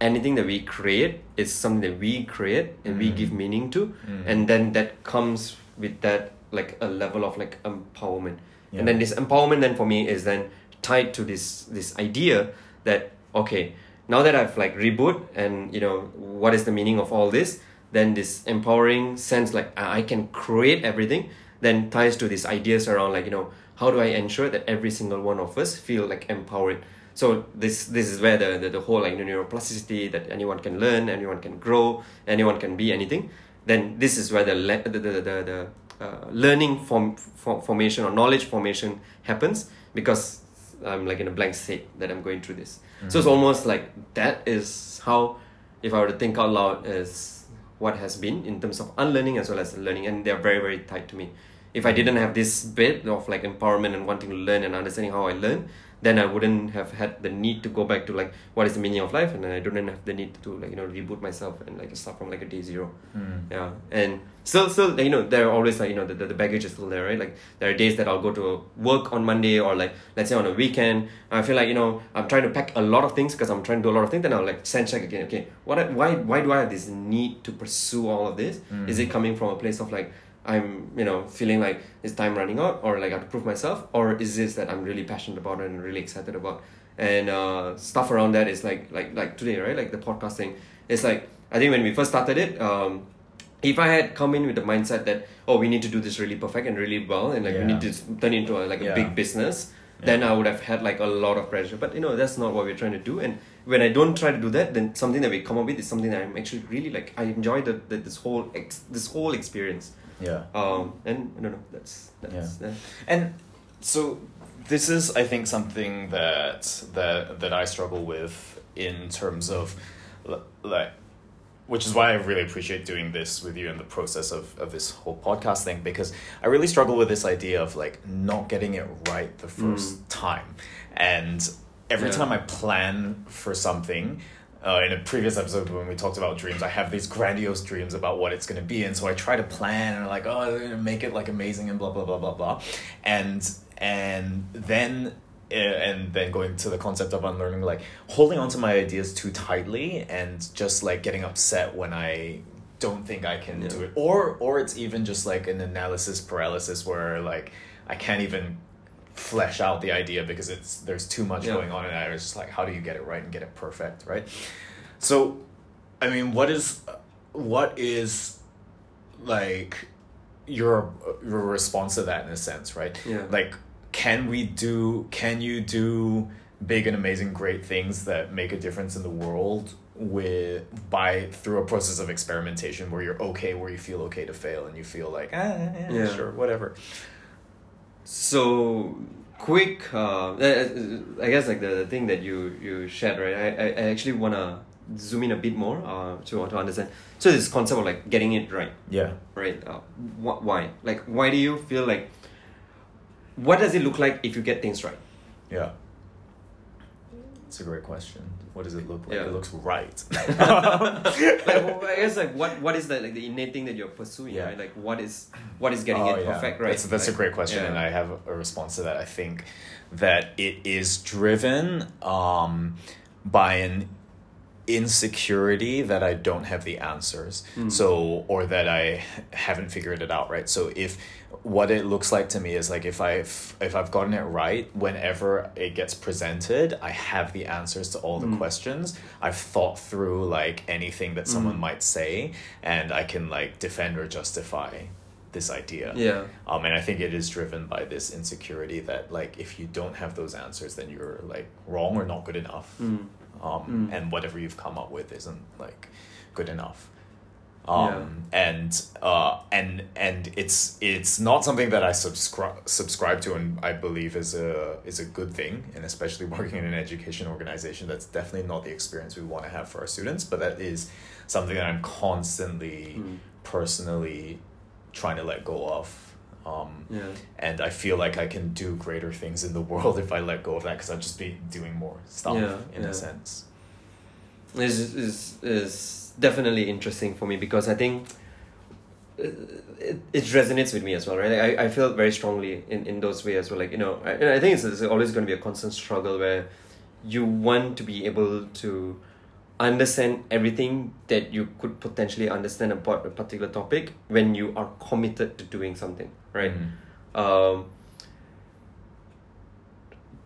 anything that we create is something that we create and we mm. give meaning to mm. and then that comes with that like a level of like empowerment. Yeah. and then this empowerment then for me is then tied to this this idea that okay now that i've like reboot and you know what is the meaning of all this then this empowering sense like i can create everything then ties to these ideas around like you know how do i ensure that every single one of us feel like empowered so this this is where the, the, the whole like neuroplasticity that anyone can learn anyone can grow anyone can be anything then this is where the le- the, the, the, the uh, learning form, form formation or knowledge formation happens because I'm like in a blank state that I'm going through this. So it's almost like that is how, if I were to think out loud, is what has been in terms of unlearning as well as learning, and they're very very tied to me. If I mm. didn't have this bit of like empowerment and wanting to learn and understanding how I learn, then I wouldn't have had the need to go back to like what is the meaning of life, and then I don't have the need to like you know reboot myself and like start from like a day zero. Hmm. Yeah, and still, still, you know, there are always like you know the, the baggage is still there, right? Like there are days that I'll go to work on Monday or like let's say on a weekend. I feel like you know I'm trying to pack a lot of things because I'm trying to do a lot of things. Then I'll like sense check again. Okay, what? I- Why? Why do I have this need to pursue all of this? Hmm. Is it coming from a place of like I'm you know feeling like is time running out or like I have to prove myself or is this that I'm really passionate about and really excited about and uh, stuff around that is like like like today right like the podcasting it's like I think when we first started it um, if I had come in with the mindset that oh we need to do this really perfect and really well and like we need to turn it into a, like a big business then I would have had like a lot of pressure. But you know, that's not what we're trying to do. And when I don't try to do that, then something that we come up with is something that I'm actually really like. I enjoy the, the this whole ex, this whole experience. Yeah. Um, and I don't know. That's that's yeah. And so this is, I think, something that that that I struggle with in terms of like which is why I really appreciate doing this with you in the process of, of this whole podcast thing because I really struggle with this idea of like not getting it right the first mm. time. And every yeah. time I plan for something, uh, in a previous episode when we talked about dreams, I have these grandiose dreams about what it's going to be. And so I try to plan and I'm like, oh, I'm going to make it like amazing and blah, blah, blah, blah, blah. And, and then and then going to the concept of unlearning like holding on to my ideas too tightly and just like getting upset when i don't think i can yeah. do it or or it's even just like an analysis paralysis where like i can't even flesh out the idea because it's there's too much yeah. going on and i was just like how do you get it right and get it perfect right? So i mean what is what is like your your response to that in a sense right? Yeah. Like can we do can you do big and amazing great things that make a difference in the world with by through a process of experimentation where you're okay where you feel okay to fail and you feel like ah, yeah, yeah. sure whatever so quick uh, i guess like the, the thing that you you shared right? I, I actually want to zoom in a bit more uh, to, to understand. So this concept of like getting it right. Yeah. Right uh, wh- why? Like why do you feel like what does it look like if you get things right? Yeah. It's a great question. What does it look like? Yeah. It looks right. like, well, I guess like what what is the like the innate thing that you're pursuing? Yeah. Right? Like what is what is getting oh, it yeah. perfect? Right. That's, that's like, a great question, and I have a response to that. I think that it is driven um, by an insecurity that I don't have the answers. Mm. So or that I haven't figured it out, right? So if what it looks like to me is like if I've if I've gotten it right, whenever it gets presented, I have the answers to all the mm. questions. I've thought through like anything that someone mm. might say and I can like defend or justify this idea. Yeah. Um, and I think it is driven by this insecurity that like if you don't have those answers, then you're like wrong or not good enough. Mm. Um, mm. and whatever you've come up with isn't like good enough. Um, yeah. and uh, and and it's it's not something that I subscribe subscribe to, and I believe is a is a good thing, and especially working in an education organization, that's definitely not the experience we want to have for our students. But that is something that I'm constantly, mm. personally, trying to let go of. Um, yeah. And I feel like I can do greater things in the world if I let go of that because I'll just be doing more stuff yeah, in yeah. a sense. Is is is definitely interesting for me because I think it, it resonates with me as well, right? I, I feel very strongly in, in those ways as well. Like, you know, I, I think it's, it's always going to be a constant struggle where you want to be able to understand everything that you could potentially understand about a particular topic when you are committed to doing something, right? Mm-hmm. Um,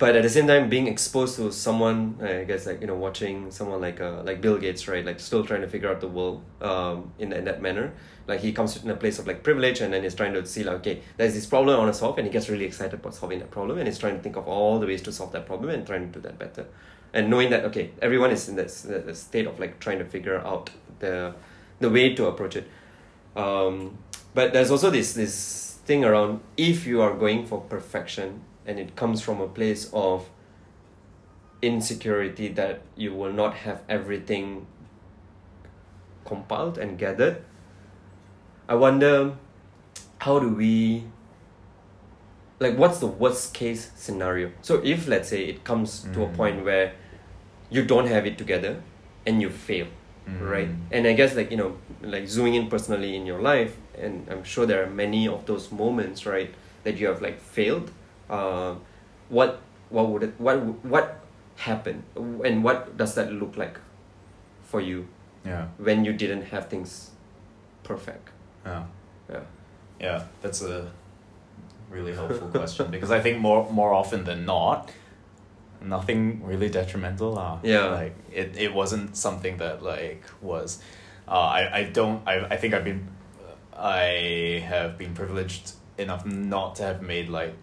but at the same time being exposed to someone i guess like you know watching someone like uh, like bill gates right like still trying to figure out the world um, in, in that manner like he comes in a place of like privilege and then he's trying to see like okay there's this problem i want to solve and he gets really excited about solving that problem and he's trying to think of all the ways to solve that problem and trying to do that better and knowing that okay everyone is in this the state of like trying to figure out the the way to approach it um, but there's also this this thing around if you are going for perfection and it comes from a place of insecurity that you will not have everything compiled and gathered i wonder how do we like what's the worst case scenario so if let's say it comes mm. to a mm. point where you don't have it together and you fail mm. right? And i guess like you know like zooming in personally in your life and i'm sure there are many of those moments right that you have like failed uh, what what would it what what happened and what does that look like for you yeah. when you didn't have things perfect? Yeah. Yeah. Yeah that's a really helpful question because i think more more often than not nothing really detrimental uh, yeah like it, it wasn't something that like was uh, I, I don't I, I think i've been i have been privileged enough not to have made like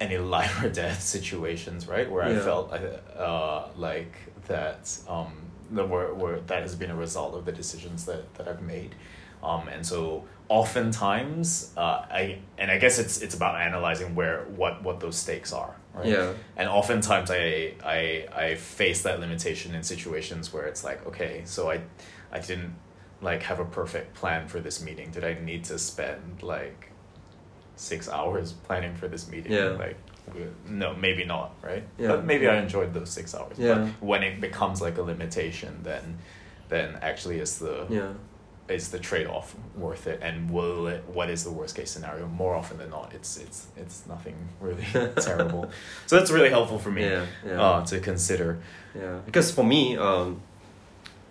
any life or death situations, right? Where I felt uh, like that um, the where, where that has been a result of the decisions that, that I've made. Um, and so oftentimes uh, I and I guess it's it's about analyzing where what what those stakes are, right? Yeah. And oftentimes I I I face that limitation in situations where it's like, okay, so I I didn't like have a perfect plan for this meeting. Did I need to spend like six hours planning for this meeting? Yeah. Like no, maybe not, right? Yeah. But maybe I enjoyed those six hours. Yeah. But when it becomes like a limitation then then actually it's the Yeah. Is the trade off worth it and will it what is the worst case scenario? More often than not it's it's it's nothing really terrible. So that's really helpful for me Yeah. Yeah. uh, to consider. Yeah, because for me, um,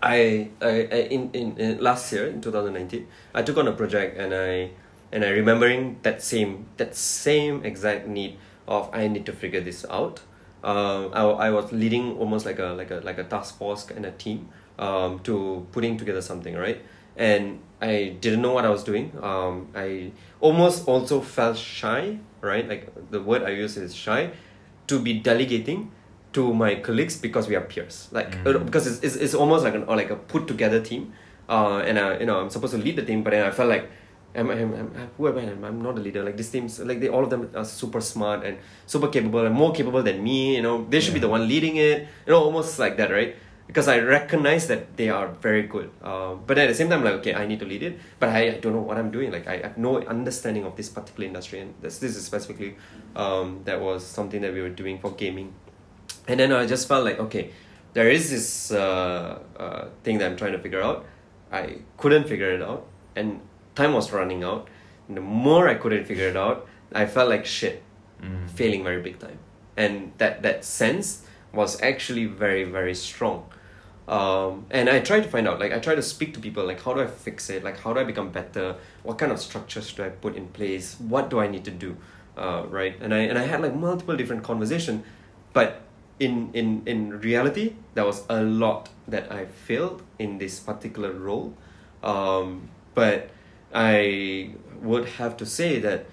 I, I, I in, in, in last year in two thousand nineteen, I took on a project and I and I remembering that same that same exact need of I need to figure this out. Um, I, I was leading almost like a like a like a task force and a team um, to putting together something right, and I didn't know what I was doing. Um, I almost also felt shy right, like the word I use is shy, to be delegating to my colleagues because we are peers like Mm. because it's, it's, it's almost like an or like a put together team uh and uh, you know i'm supposed to lead the team but then i felt like am I, am, am, who am I? I'm, I'm not a leader. Like this team's like they all of them are super smart and super capable and more capable than me. You know, they should be the one leading it. You know, almost like that, right? Because I recognize that they are very good. Uh, but at the same time, like okay, I need to lead it, but I, I don't know what I'm doing. Like I have no understanding of this particular industry, and this this is specifically um, that was something that we were doing for gaming and then I just felt like okay, there is this uh, uh, thing that I'm trying to figure out. I couldn't figure it out, and time was running out. And the more I couldn't figure it out, I felt like shit, Mm. failing very big time, and that that sense was actually very very strong. Um, and I tried to find out, like I try to speak to people, like how do I fix it? Like how do I become better? What kind of structures do I put in place? What do I need to do? Uh, right? And I and I had like multiple different conversation, but in in in reality, there was a lot that I failed in this particular role. Um, but I would have to say that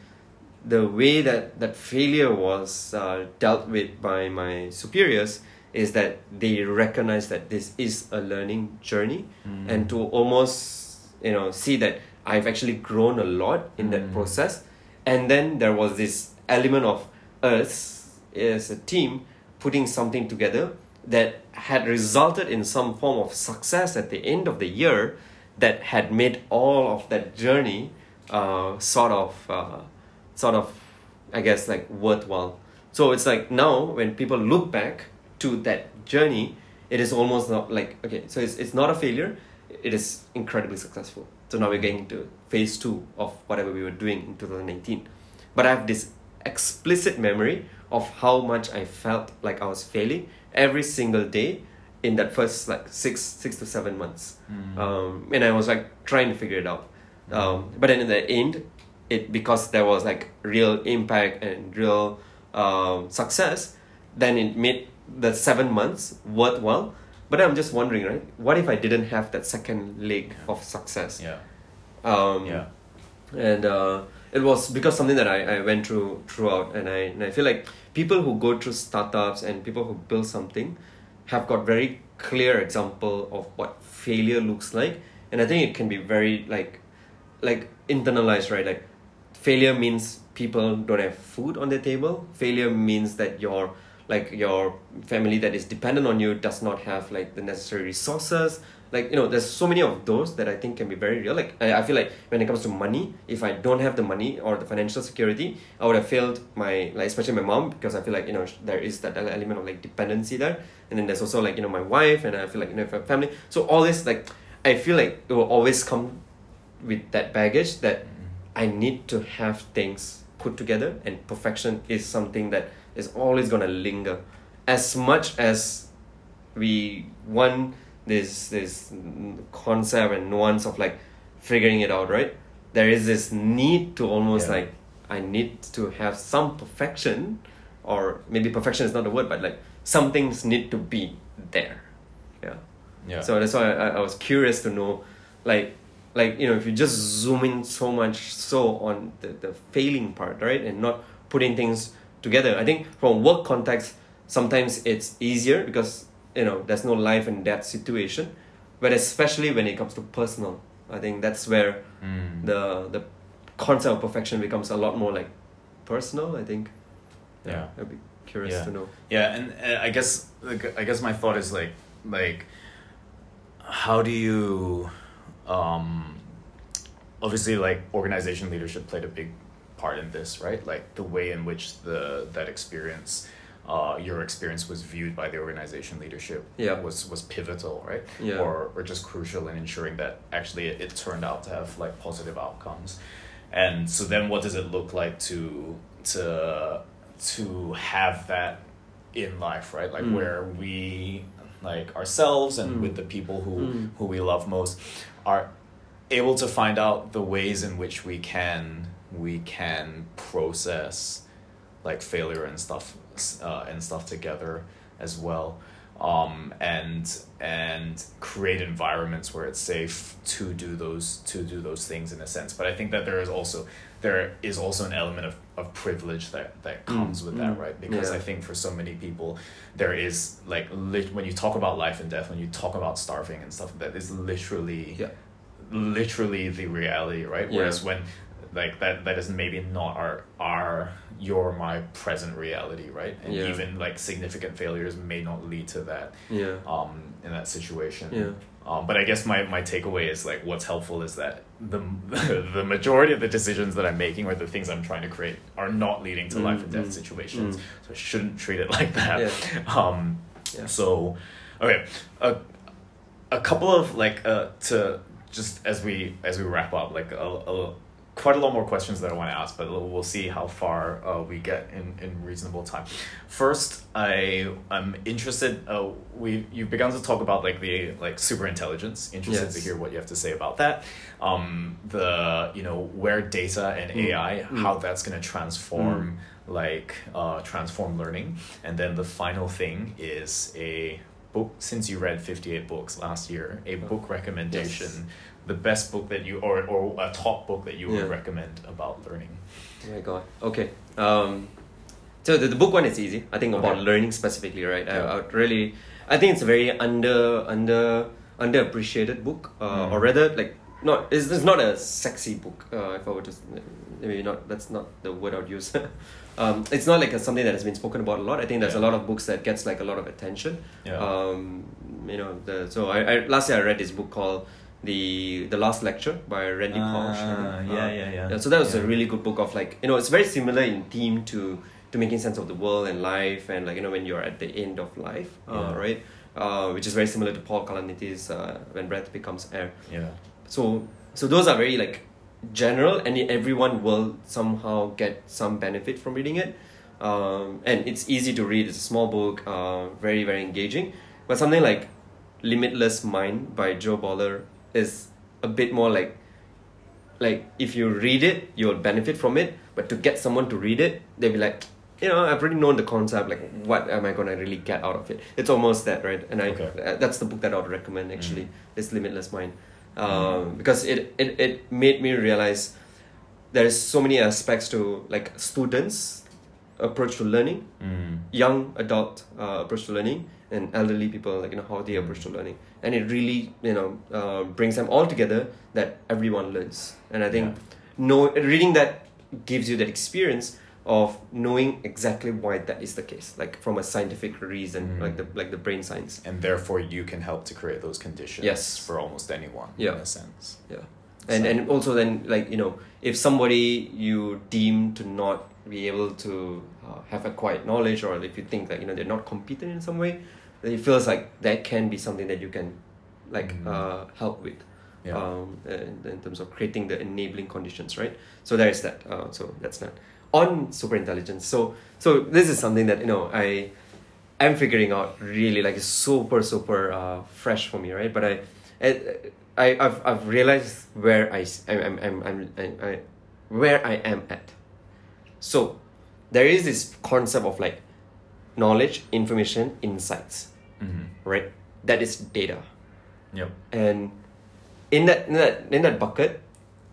the way that that failure was uh, dealt with by my superiors is that they recognize that this is a learning journey Mm. and to almost you know see that I've actually grown a lot in that Mm. process and then there was this element of us as a team putting something together that had resulted in some form of success at the end of the year that had made all of that journey uh, sort of uh, sort of I guess like worthwhile. So it's like now when people look back to that journey, it is almost not like okay, so it's it's not a failure, it is incredibly successful. So now we're getting to phase two of whatever we were doing in 2019. But I have this explicit memory of how much I felt like I was failing every single day in that first like six six to seven months. Mm. Um, and I was like trying to figure it out. Um, but then in the end, it because there was like real impact and real um, success, then it made the seven months worthwhile. But I'm just wondering, right? What if I didn't have that second leg of success? yeah. Um, Yeah. and uh, it was because something that I, I went through throughout and I, and I feel like people who go through startups and people who build something have got very clear example of what failure looks like and i think it can be very like like internalized right like failure means people don't have food on their table. Failure means that your like your family that is dependent on you does not have like the necessary resources. Like you know there's so many of those that i think can be very real. Like i, feel like when it comes to money if i don't have the money or the financial security i would have failed my like especially my mom because i feel like you know there is that element of like dependency there. And then there's also like you know my wife and i feel like you know family. So all this like i feel like it will always come with that baggage that I need to have things put together, and perfection is something that is always gonna linger. As much as we want this this concept and nuance of like figuring it out, right? There is this need to almost Yeah. like I need to have some perfection, or maybe perfection is not the word, but like some things need to be there. Yeah. Yeah. So that's why I, I was curious to know, like, like you know, if you just zoom in so much so on the, the failing part, right, and not putting things together. I think from work context, sometimes it's easier because you know there's no life and death situation, but especially when it comes to personal, I think that's where Mm. the the concept of perfection becomes a lot more like personal. I think. Yeah. I'd be curious Yeah. to know. Yeah, and uh, I guess like, I guess my thought is like like how do you um obviously like organization leadership played a big part in this, right? Like the way in which the that experience uh, your experience was viewed by the organization leadership Yeah. was was pivotal, right? Yeah. Or or just crucial in ensuring that actually it, it turned out to have like positive outcomes. And so then what does it look like to to to have that in life, right? Like Mm. where we like ourselves and Mm. with the people who Mm. who we love most are able to find out the ways in which we can we can process like failure and stuff uh, and stuff together as well. Um, and and create environments where it's safe to do those to do those things in a sense. But i think that there is also there is also an element of, of privilege that that comes with that mm, right because yeah. i think for so many people there is like lit- when you talk about life and death when you talk about starving and stuff that is literally Yeah. literally the reality right Yeah. whereas when like that that is maybe not our our your my present reality right and even like significant failures may not lead to that Yeah. um in that situation Yeah. Um, but I guess my, my takeaway is like what's helpful is that the the majority of the decisions that I'm making or the things I'm trying to create are not leading to life and death Mm, mm, situations. mm. So I shouldn't treat it like that. Yeah. Um, Yeah. So, okay, a, a couple of like uh, to just as we as we wrap up, like a, a quite a lot more questions that I want to ask, but we'll see how far uh, we get in, in reasonable time. First, I am interested. Uh, we you've begun to talk about like the like super intelligence. Interested Yes. to hear what you have to say about that. Um, the you know where data and Mm. AI, Mm. how that's gonna transform like uh, transform learning, and then the final thing is a book. Since you read fifty eight books last year, a book recommendation. Yes. The best book that you or or a top book that you would Yeah. recommend about learning. Oh my god. Okay. Um, so the, the book one is easy. I think about Okay. learning specifically, right? I, Yeah. I would really, I think it's a very under under underappreciated book, uh, Mm. or rather, like not it's, it's not a sexy book. Uh, if I were to maybe not that's not the word I'd use. um, it's not like a, something that has been spoken about a lot. I think there's a lot of books that gets like a lot of attention. Yeah. Um, you know the so I, I last year I read this book called the the last lecture by Randy Pausch. Ah, yeah, yeah, yeah. Yeah, so that was a really good book of like you know it's very similar in theme to to making sense of the world and life and like you know when you're at the end of life, uh, Yeah. right? Uh, which is very similar to Paul Kalanithi's uh, when breath becomes air. Yeah. So so those are very like general and everyone will somehow get some benefit from reading it. Um, and it's easy to read. It's a small book, uh, very very engaging. But something like Limitless Mind by Jo Boaler is a bit more like like if you read it, you'll benefit from it. But to get someone to read it, they'll be like, you know, I've already known the concept. Like, what am I gonna really get out of it? It's almost that, right? And I Okay. uh, that's the book that I would recommend actually. Mm. Is Limitless Mind, um, because it, it it made me realize there is so many aspects to like students approach to learning Mm. young adult uh, approach to learning and elderly people like you know how they approach to learning and it really you know uh, brings them all together that everyone learns and i think Yeah. know reading that gives you that experience of knowing exactly why that is the case like from a scientific reason Mm. like the like the brain science And therefore, you can help to create those conditions Yes. for almost anyone. Yeah. In a sense. yeah and So- and also then like you know if somebody you deem to not be able to uh, have acquired knowledge or if you think that you know they're not competent in some way it feels like that can be something that you can like Mhm. uh, help with Yeah. um, in, in terms of creating the enabling conditions right so there is that uh, so that's that on super intelligence so so this is something that you know i i'm figuring out really like it's super super uh, fresh for me right but i I, I I've, I've realized where I I'm, I'm, I'm, I'm, where I am at. So, there is this concept of like knowledge, information, insights, Mm-hmm. right? That is data, Yep. and in that in that in that bucket,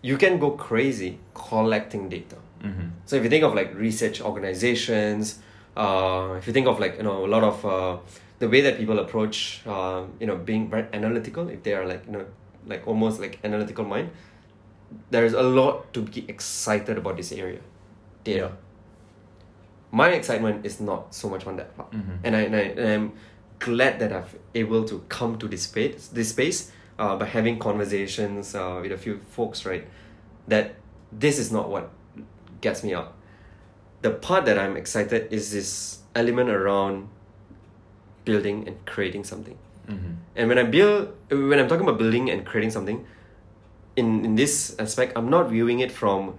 you can go crazy collecting data, Mm-hmm. So if you think of like research organizations, uh, if you think of like you know a lot of uh, the way that people approach, uh, you know, being very analytical, if they are like you know like almost like analytical mind, there is a lot to be excited about this area, data. Yeah. My excitement is not so much on that part, Mhm. and I and, I and I'm glad that I've able to come to this space this space uh, by having conversations uh, with a few folks, right? That this is not what gets me up. The part that I'm excited is this element around building and creating something. Mm-hmm. And when I build, when I'm talking about building and creating something, in in this aspect, I'm not viewing it from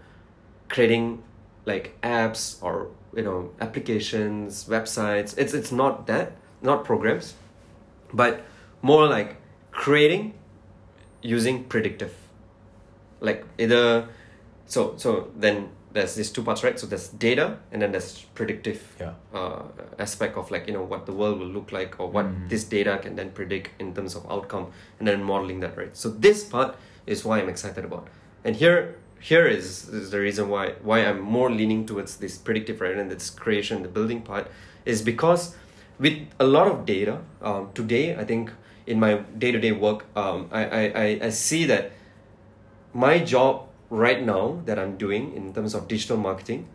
creating like apps or you know applications, websites. It's it's not that, not programs, but more like creating using predictive. Like either, so so then there's these two parts, right? So there's data and then there's predictive Yeah. uh, aspect of like you know what the world will look like or what Mm. this data can then predict in terms of outcome and then modeling that right so this part is why i'm excited about and here here is, is the reason why why i'm more leaning towards this predictive right and this creation the building part is because with a lot of data um, today i think in my day-to-day work um, I, I, I, see that my job right now that I'm doing in terms of digital marketing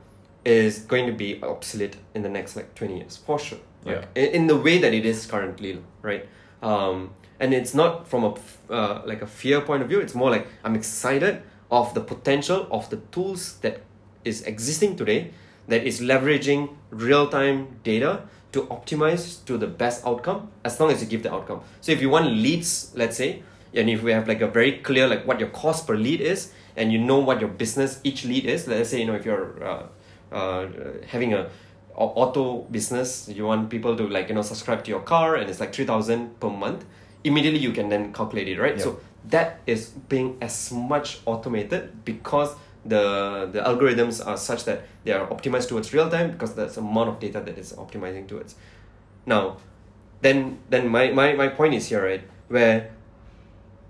is going to be obsolete in the next like 20 years for sure. Like, in, in the way that it is currently right? Um, and it's not from a uh, like a fear point of view it's more like I'm excited of the potential of the tools that is existing today that is leveraging real-time data to optimize to the best outcome as long as you give the outcome so if you want leads let's say and if we have like a very clear like what your cost per lead is and you know what your business each lead is let's say you know if you're uh, uh, having a auto business you want people to like you know subscribe to your car and it's like 3000 per month immediately you can then calculate it right Yeah. so that is being as much automated because the the algorithms are such that they are optimized towards real time because there's amount of data that is optimizing towards. Now then then my, my, my point is here right where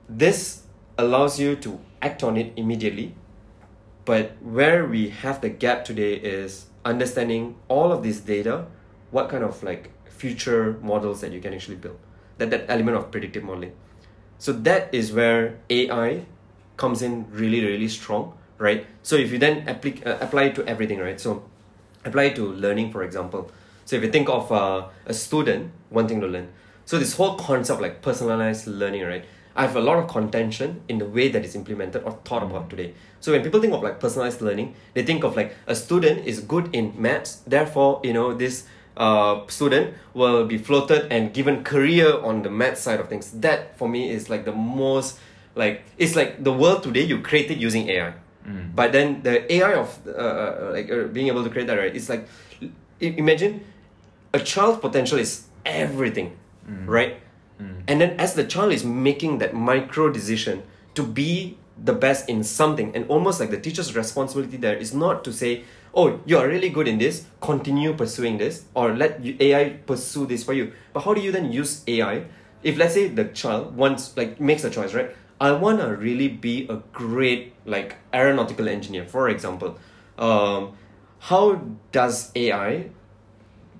this allows you to act on it immediately but where we have the gap today is understanding all of this data what kind of like future models that you can actually build that that element of predictive modeling. So that is where ai comes in really really strong right? So if you then applic- uh, apply it to everything right? So apply it to learning for example. So if you think of uh, a student wanting to learn. So this whole concept like personalized learning right? I have a lot of contention in the way that is implemented or thought about today. So when people think of like personalized learning they think of like a student is good in maths therefore you know this uh, student will be floated and given career on the math side of things. That for me is like the most like it's like the world today you created using ai Mm. but then the AI of uh, uh, like uh, being able to create that right, it's like imagine a child's potential is everything, Mm. right? Mm. And then as the child is making that micro decision to be the best in something, and almost like the teacher's responsibility there is not to say, "Oh, you are really good in this. Continue pursuing this, or let AI pursue this for you." But how do you then use AI? If let's say the child wants like makes a choice, right? I want to really be a great like aeronautical engineer, for example. Um, how does AI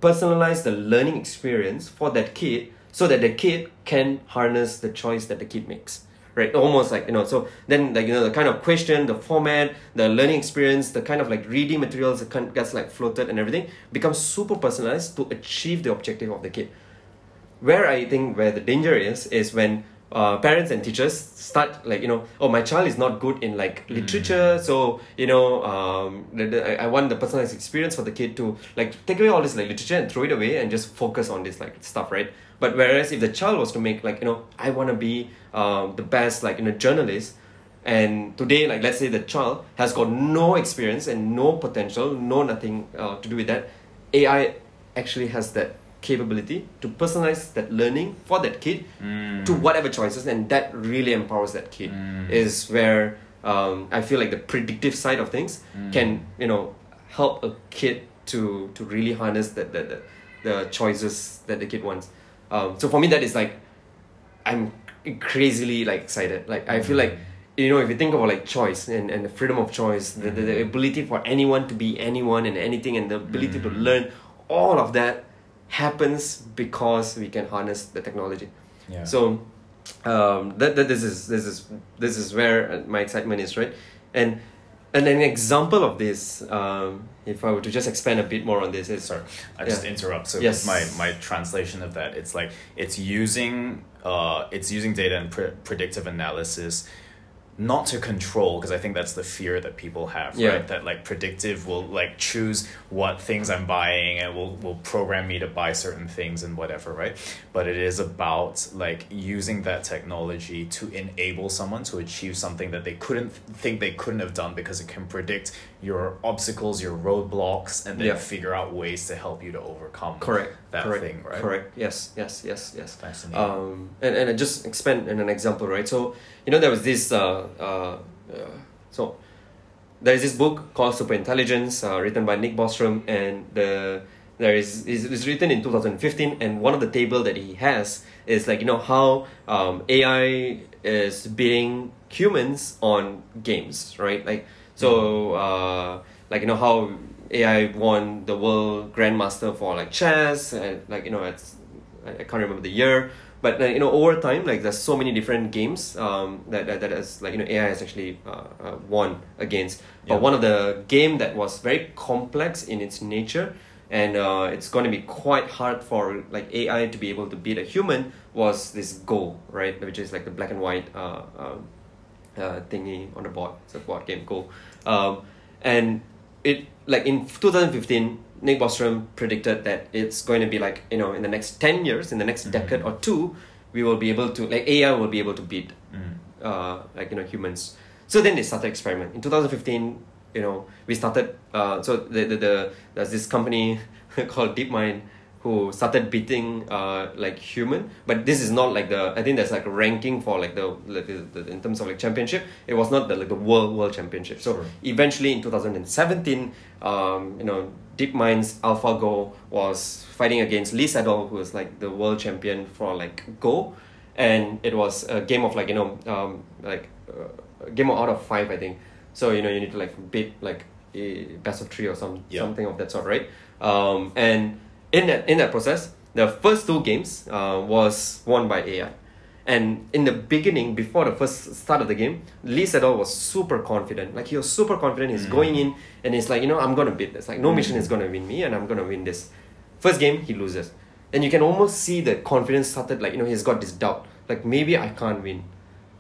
personalize the learning experience for that kid so that the kid can harness the choice that the kid makes right almost like you know so then like you know the kind of question the format the learning experience the kind of like reading materials that kind gets like floated and everything becomes super personalized to achieve the objective of the kid where I think where the danger is is when uh, parents and teachers start like you know oh my child is not good in like literature so you know um, the, the, I, I want the personalized experience for the kid to like take away all this like literature and throw it away and just focus on this like stuff right? But whereas if the child was to make like you know I want to be um, the best like you know journalist and today like let's say the child has got no experience and no potential no nothing uh, to do with that ai actually has that capability to personalize that learning for that kid Mm. to whatever choices and that really empowers that kid Mm. is where um, i feel like the predictive side of things Mm. can you know help a kid to to really harness the, the, the, the choices that the kid wants um, so for me that is like i'm crazily like excited like i feel like you know if you think about like choice and, and the freedom of choice the, the, the ability for anyone to be anyone and anything and the ability to Mm. learn all of that happens because we can harness the technology Yeah. so um, that, that this is this is this is where my excitement is right and and an example of this um, if i were to just expand a bit more on this is Sorry, I just Yeah. interrupt. So Yes. my my translation of that, it's like it's using uh it's using data and pre- predictive analysis not to control because I think that's the fear that people have, Yeah. right? That like predictive will like choose what things I'm buying and will will program me to buy certain things and whatever, right? But it is about like using that technology to enable someone to achieve something that they couldn't think they couldn't have done because it can predict your obstacles, your roadblocks, and then Yeah. figure out ways to help you to overcome correct that correct thing, right? correct yes yes yes yes Fascinating. um, and, and just expand in an example, right? So, you know, there was this, uh, uh, uh, so there is this book called Super Intelligence, uh, written by Nick Bostrom, and the there is is written in 2015, and one of the table that he has is like you know how um, AI is beating humans on games, right? Like so, uh, like you know how AI won the world grandmaster for like chess, and like you know it's I, can't remember the year, but uh, you know over time like there's so many different games um, that, that that has like you know AI has actually uh, uh, won against. But Yeah. one of the game that was very complex in its nature, and uh, it's going to be quite hard for like AI to be able to beat a human was this Go, right? Which is like the black and white uh, um, uh, thingy on the board. It's a board game Go, um, and it like in 2015 nick bostrom predicted that it's going to be like you know in the next 10 years in the next Mhm. decade or two we will be able to like ai will be able to beat Mm. uh, like you know humans so then they started experiment in 2015 you know we started uh, so the, the, the there's this company called deepmind who started beating uh, like human. But this is not like the i think there's like a ranking for like the, like the, the in terms of like championship. It was not the like the world world championship. So Sure. eventually in 2017 um, you know deepmind's alphago was fighting against lee sedol who was like the world champion for like go. And it was a game of like you know um, like uh, a game out of five i think. So you know you need to like beat like a best of three or some Yeah. something of that sort right? Um, and in that in that process the first two games uh, was won by ai and in the beginning before the first start of the game lee sedol was super confident. Like he was super confident. He's Mm. going in and he's like you know i'm gonna beat this. Like no mission is gonna win me and i'm gonna win this. First game he loses. And you can almost see the confidence started like you know he's got this doubt. Like maybe i can't win.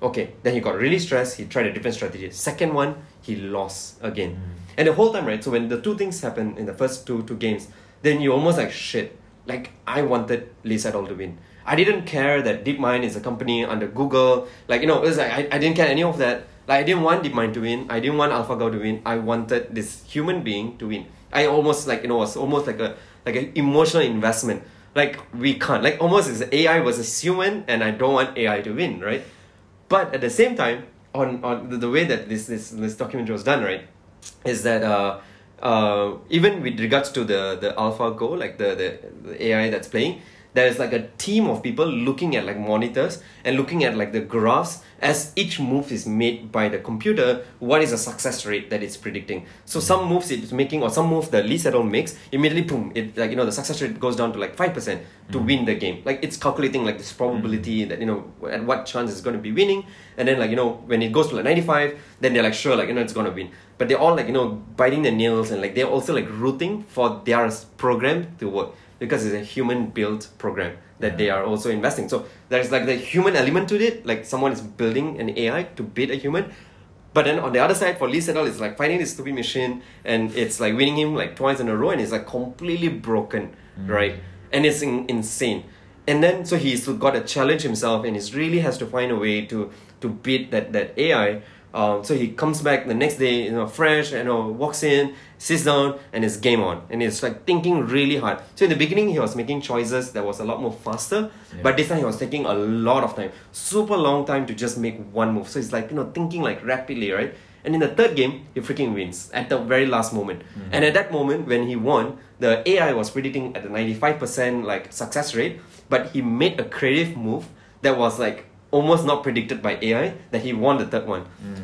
Okay then he got really stressed. He tried a different strategy. Second one he lost again. And the whole time right so when the two things happen in the first two two games then you almost like shit. Like i wanted lee sedol to win. I didn't care that deepmind is a company under google. Like you know it was like i, I didn't care any of that. Like i didn't want deepmind to win. I didn't want alphago to win. I wanted this human being to win. I almost like you know was almost like a like an emotional investment. Like we can't. Like almost as ai a human and i don't want ai to win right? But at the same time on on the, the way that this this this documentary was done right is that uh uh even with regards to the the alpha go like the, the the ai that's playing there's like a team of people looking at like monitors and looking at like the graphs as each move is made by the computer what is the success rate that it's predicting. So some moves it's making or some move the Lee Sedol makes immediately boom it like you know the success rate goes down to like 5% to win the game. Like it's calculating like this probability that you know at what chance it's going to be winning. And then like you know when it goes to like 95 then they're like sure like you know it's going to win but they're all like you know biting their nails and like they're also like rooting for their program to work because it's a human built program that they are also investing. So there's like the human element to it like someone is building an ai to beat a human. But then on the other side for Lee Sedol it's like finding this stupid machine and it's like winning him like twice in a row and it's like completely broken mm. right? And it's in, insane. And then so he's got to challenge himself and he really has to find a way to to beat that that AI um, so he comes back the next day you know fresh you know walks in sits down and it's game on. And he's like thinking really hard. So in the beginning he was making choices that was a lot more faster Yeah. but this time he was taking a lot of time. Super long time to just make one move. So he's like you know thinking like rapidly right? And in the third game he freaking wins at the very last moment. And at that moment when he won the ai was predicting at the 95% like success rate but he made a creative move that was like almost not predicted by AI that he won the third one. Mm.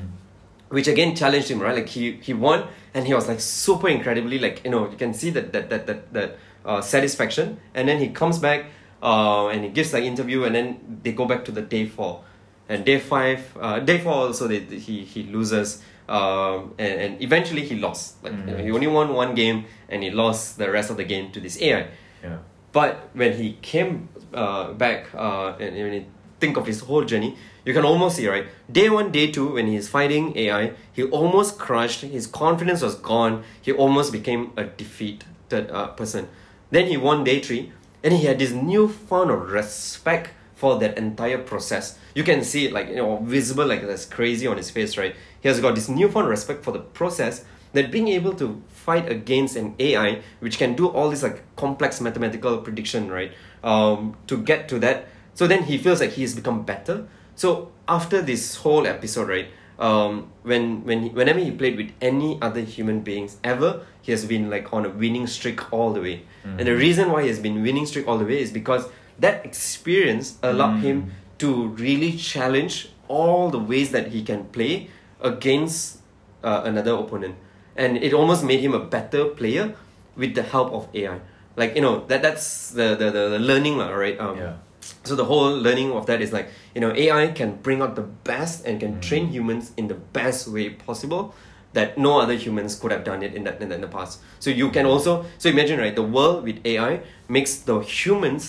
which again challenged him right? Like he he won and he was like super incredibly like you know you can see that that that that, that uh, satisfaction. And then he comes back uh, and he gives like interview and then they go back to the day four. And day five uh, day four also they, he he loses um, and, and eventually he lost. Like you know, he only won one game and he lost the rest of the game to this AI Yeah. but when he came uh, back uh, and when you think of his whole journey, you can almost see, right? Day one, day two, when he's fighting AI, he almost crushed, his confidence was gone, he almost became a defeated uh, person. Then he won day three, and he had this newfound respect for that entire process. You can see it like, you know, visible, like that's crazy on his face, right? He has got this newfound respect for the process that being able to fight against an AI which can do all this like complex mathematical prediction, right? Um, to get to that, so then he feels like he's become better. So after this whole episode, right? Um, when when he, whenever he played with any other human beings ever, he has been like on a winning streak all the way. And the reason why he has been winning streak all the way is because that experience allowed him to really challenge all the ways that he can play against uh, another opponent and it almost made him a better player with the help of AI. Like you know that that's the the, the, the learning right? Um, Yeah. So the whole learning of that is like you know AI can bring out the best and can Mm. train humans in the best way possible that no other humans could have done it in that in the, in the past. So you can also so imagine right the world with AI makes the humans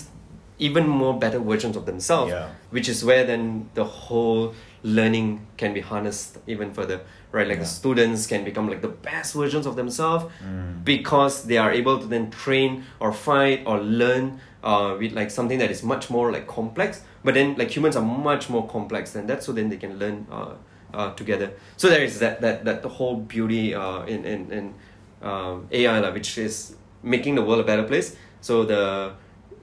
even more better versions of themselves Yeah. which is where then the whole learning can be harnessed even further right like the students can become like the best versions of themselves Mm. because they are able to then train or fight or learn uh, with like something that is much more like complex but then like humans are much more complex than that so then they can learn uh, uh, together. So there is that that that the whole beauty uh, in in, in um, AI which is making the world a better place. So the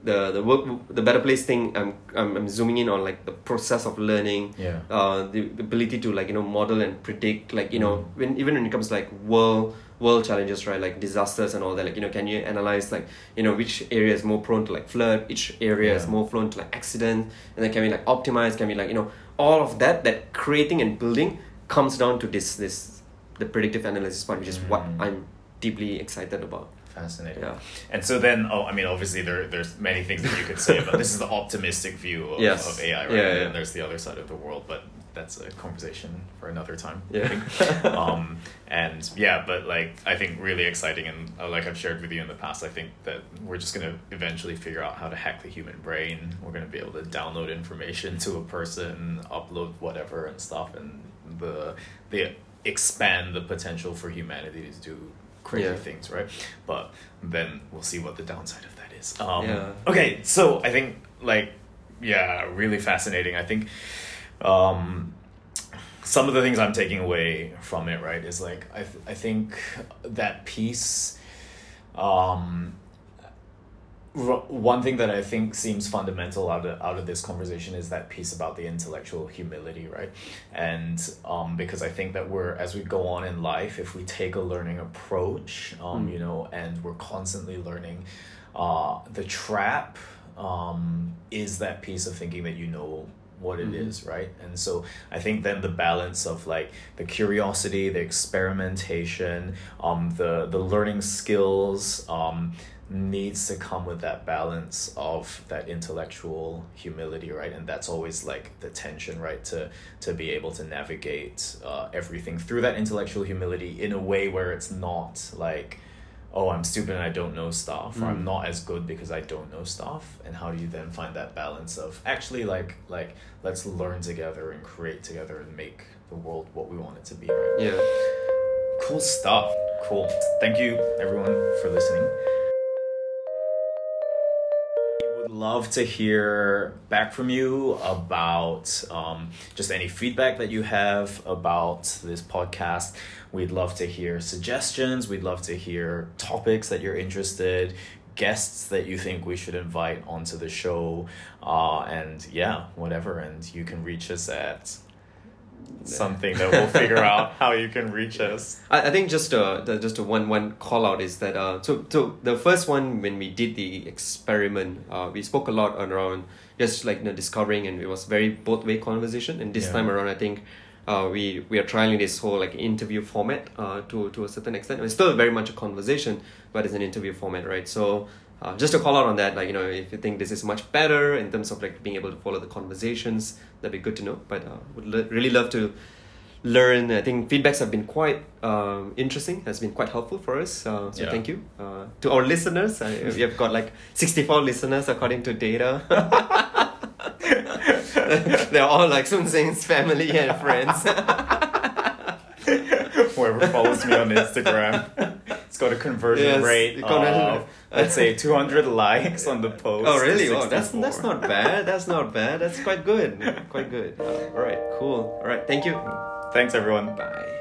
the the work the better place thing I'm, I'm I'm zooming in on like the process of learning Yeah. uh the, the ability to like you know model and predict like you know when even when it comes to like world world challenges right like disasters and all that like you know can you analyze like you know which area is more prone to like flood which area is more prone to like accident and then can we like optimize can we like you know all of that that creating and building comes down to this this the predictive analysis part which is what Mm. I'm deeply excited about Fascinating. yeah And so then, oh, I mean, obviously there there's many things that you could say, but this is the optimistic view of, Yes. of AI, right? Yeah, and yeah. there's the other side of the world, but that's a conversation for another time. Yeah. um, and yeah, but like I think really exciting, and uh, like I've shared with you in the past, I think that we're just gonna eventually figure out how to hack the human brain. We're gonna be able to download information to a person, upload whatever and stuff, and the the expand the potential for humanity to do crazy Yeah. things, right? But then we'll see what the downside of that is. Um, Yeah. Okay, so I think like yeah, really fascinating. I think um, some of the things I'm taking away from it, right, is like I th- I think that piece. Um, one thing that I think seems fundamental out of out of this conversation is that piece about the intellectual humility, right? And um, because I think that we're as we go on in life, if we take a learning approach, um, Mm. you know, and we're constantly learning, uh, the trap um, is that piece of thinking that you know what it is, Mhm. right? And so I think then the balance of like the curiosity, the experimentation, um, the the learning skills, um, needs to come with that balance of that intellectual humility, right? And that's always like the tension, right? To to be able to navigate uh, everything through that intellectual humility in a way where it's not like oh i'm stupid and i don't know stuff or i'm Mm. not as good because i don't know stuff and how do you then find that balance of actually like like let's learn together and create together and make the world what we want it to be right yeah cool stuff cool thank you everyone for listening love to hear back from you about um, just any feedback that you have about this podcast. We'd love to hear suggestions. We'd love to hear topics that you're interested, guests that you think we should invite onto the show, uh, and yeah, whatever. And you can reach us at something that we'll figure out how you can reach us. I, I think just uh the, just a one one call out is that uh so so the first one when we did the experiment uh we spoke a lot around just like you know, discovering and it was very both way conversation and this Yeah. time around I think uh we we are trialing this whole like interview format uh to to a certain extent it's still very much a conversation but it's an interview format right so uh, just to call out on that like you know if you think this is much better in terms of like being able to follow the conversations that'd be good to know but uh, would really love to learn. I think feedbacks have been quite um, interesting, has been quite helpful for us. Uh, so Yeah. thank you uh, to our listeners. Uh, we have got like 64 listeners according to data. They're all like Sun Sing's family and friends. Whoever follows me on Instagram, got a conversion Yes, rate conversion of let's say 200 likes on the post. oh really? Oh, that's that's not bad. That's not bad. That's quite good. Quite good. Uh, all right, cool. All right, thank you. Thanks everyone. Bye.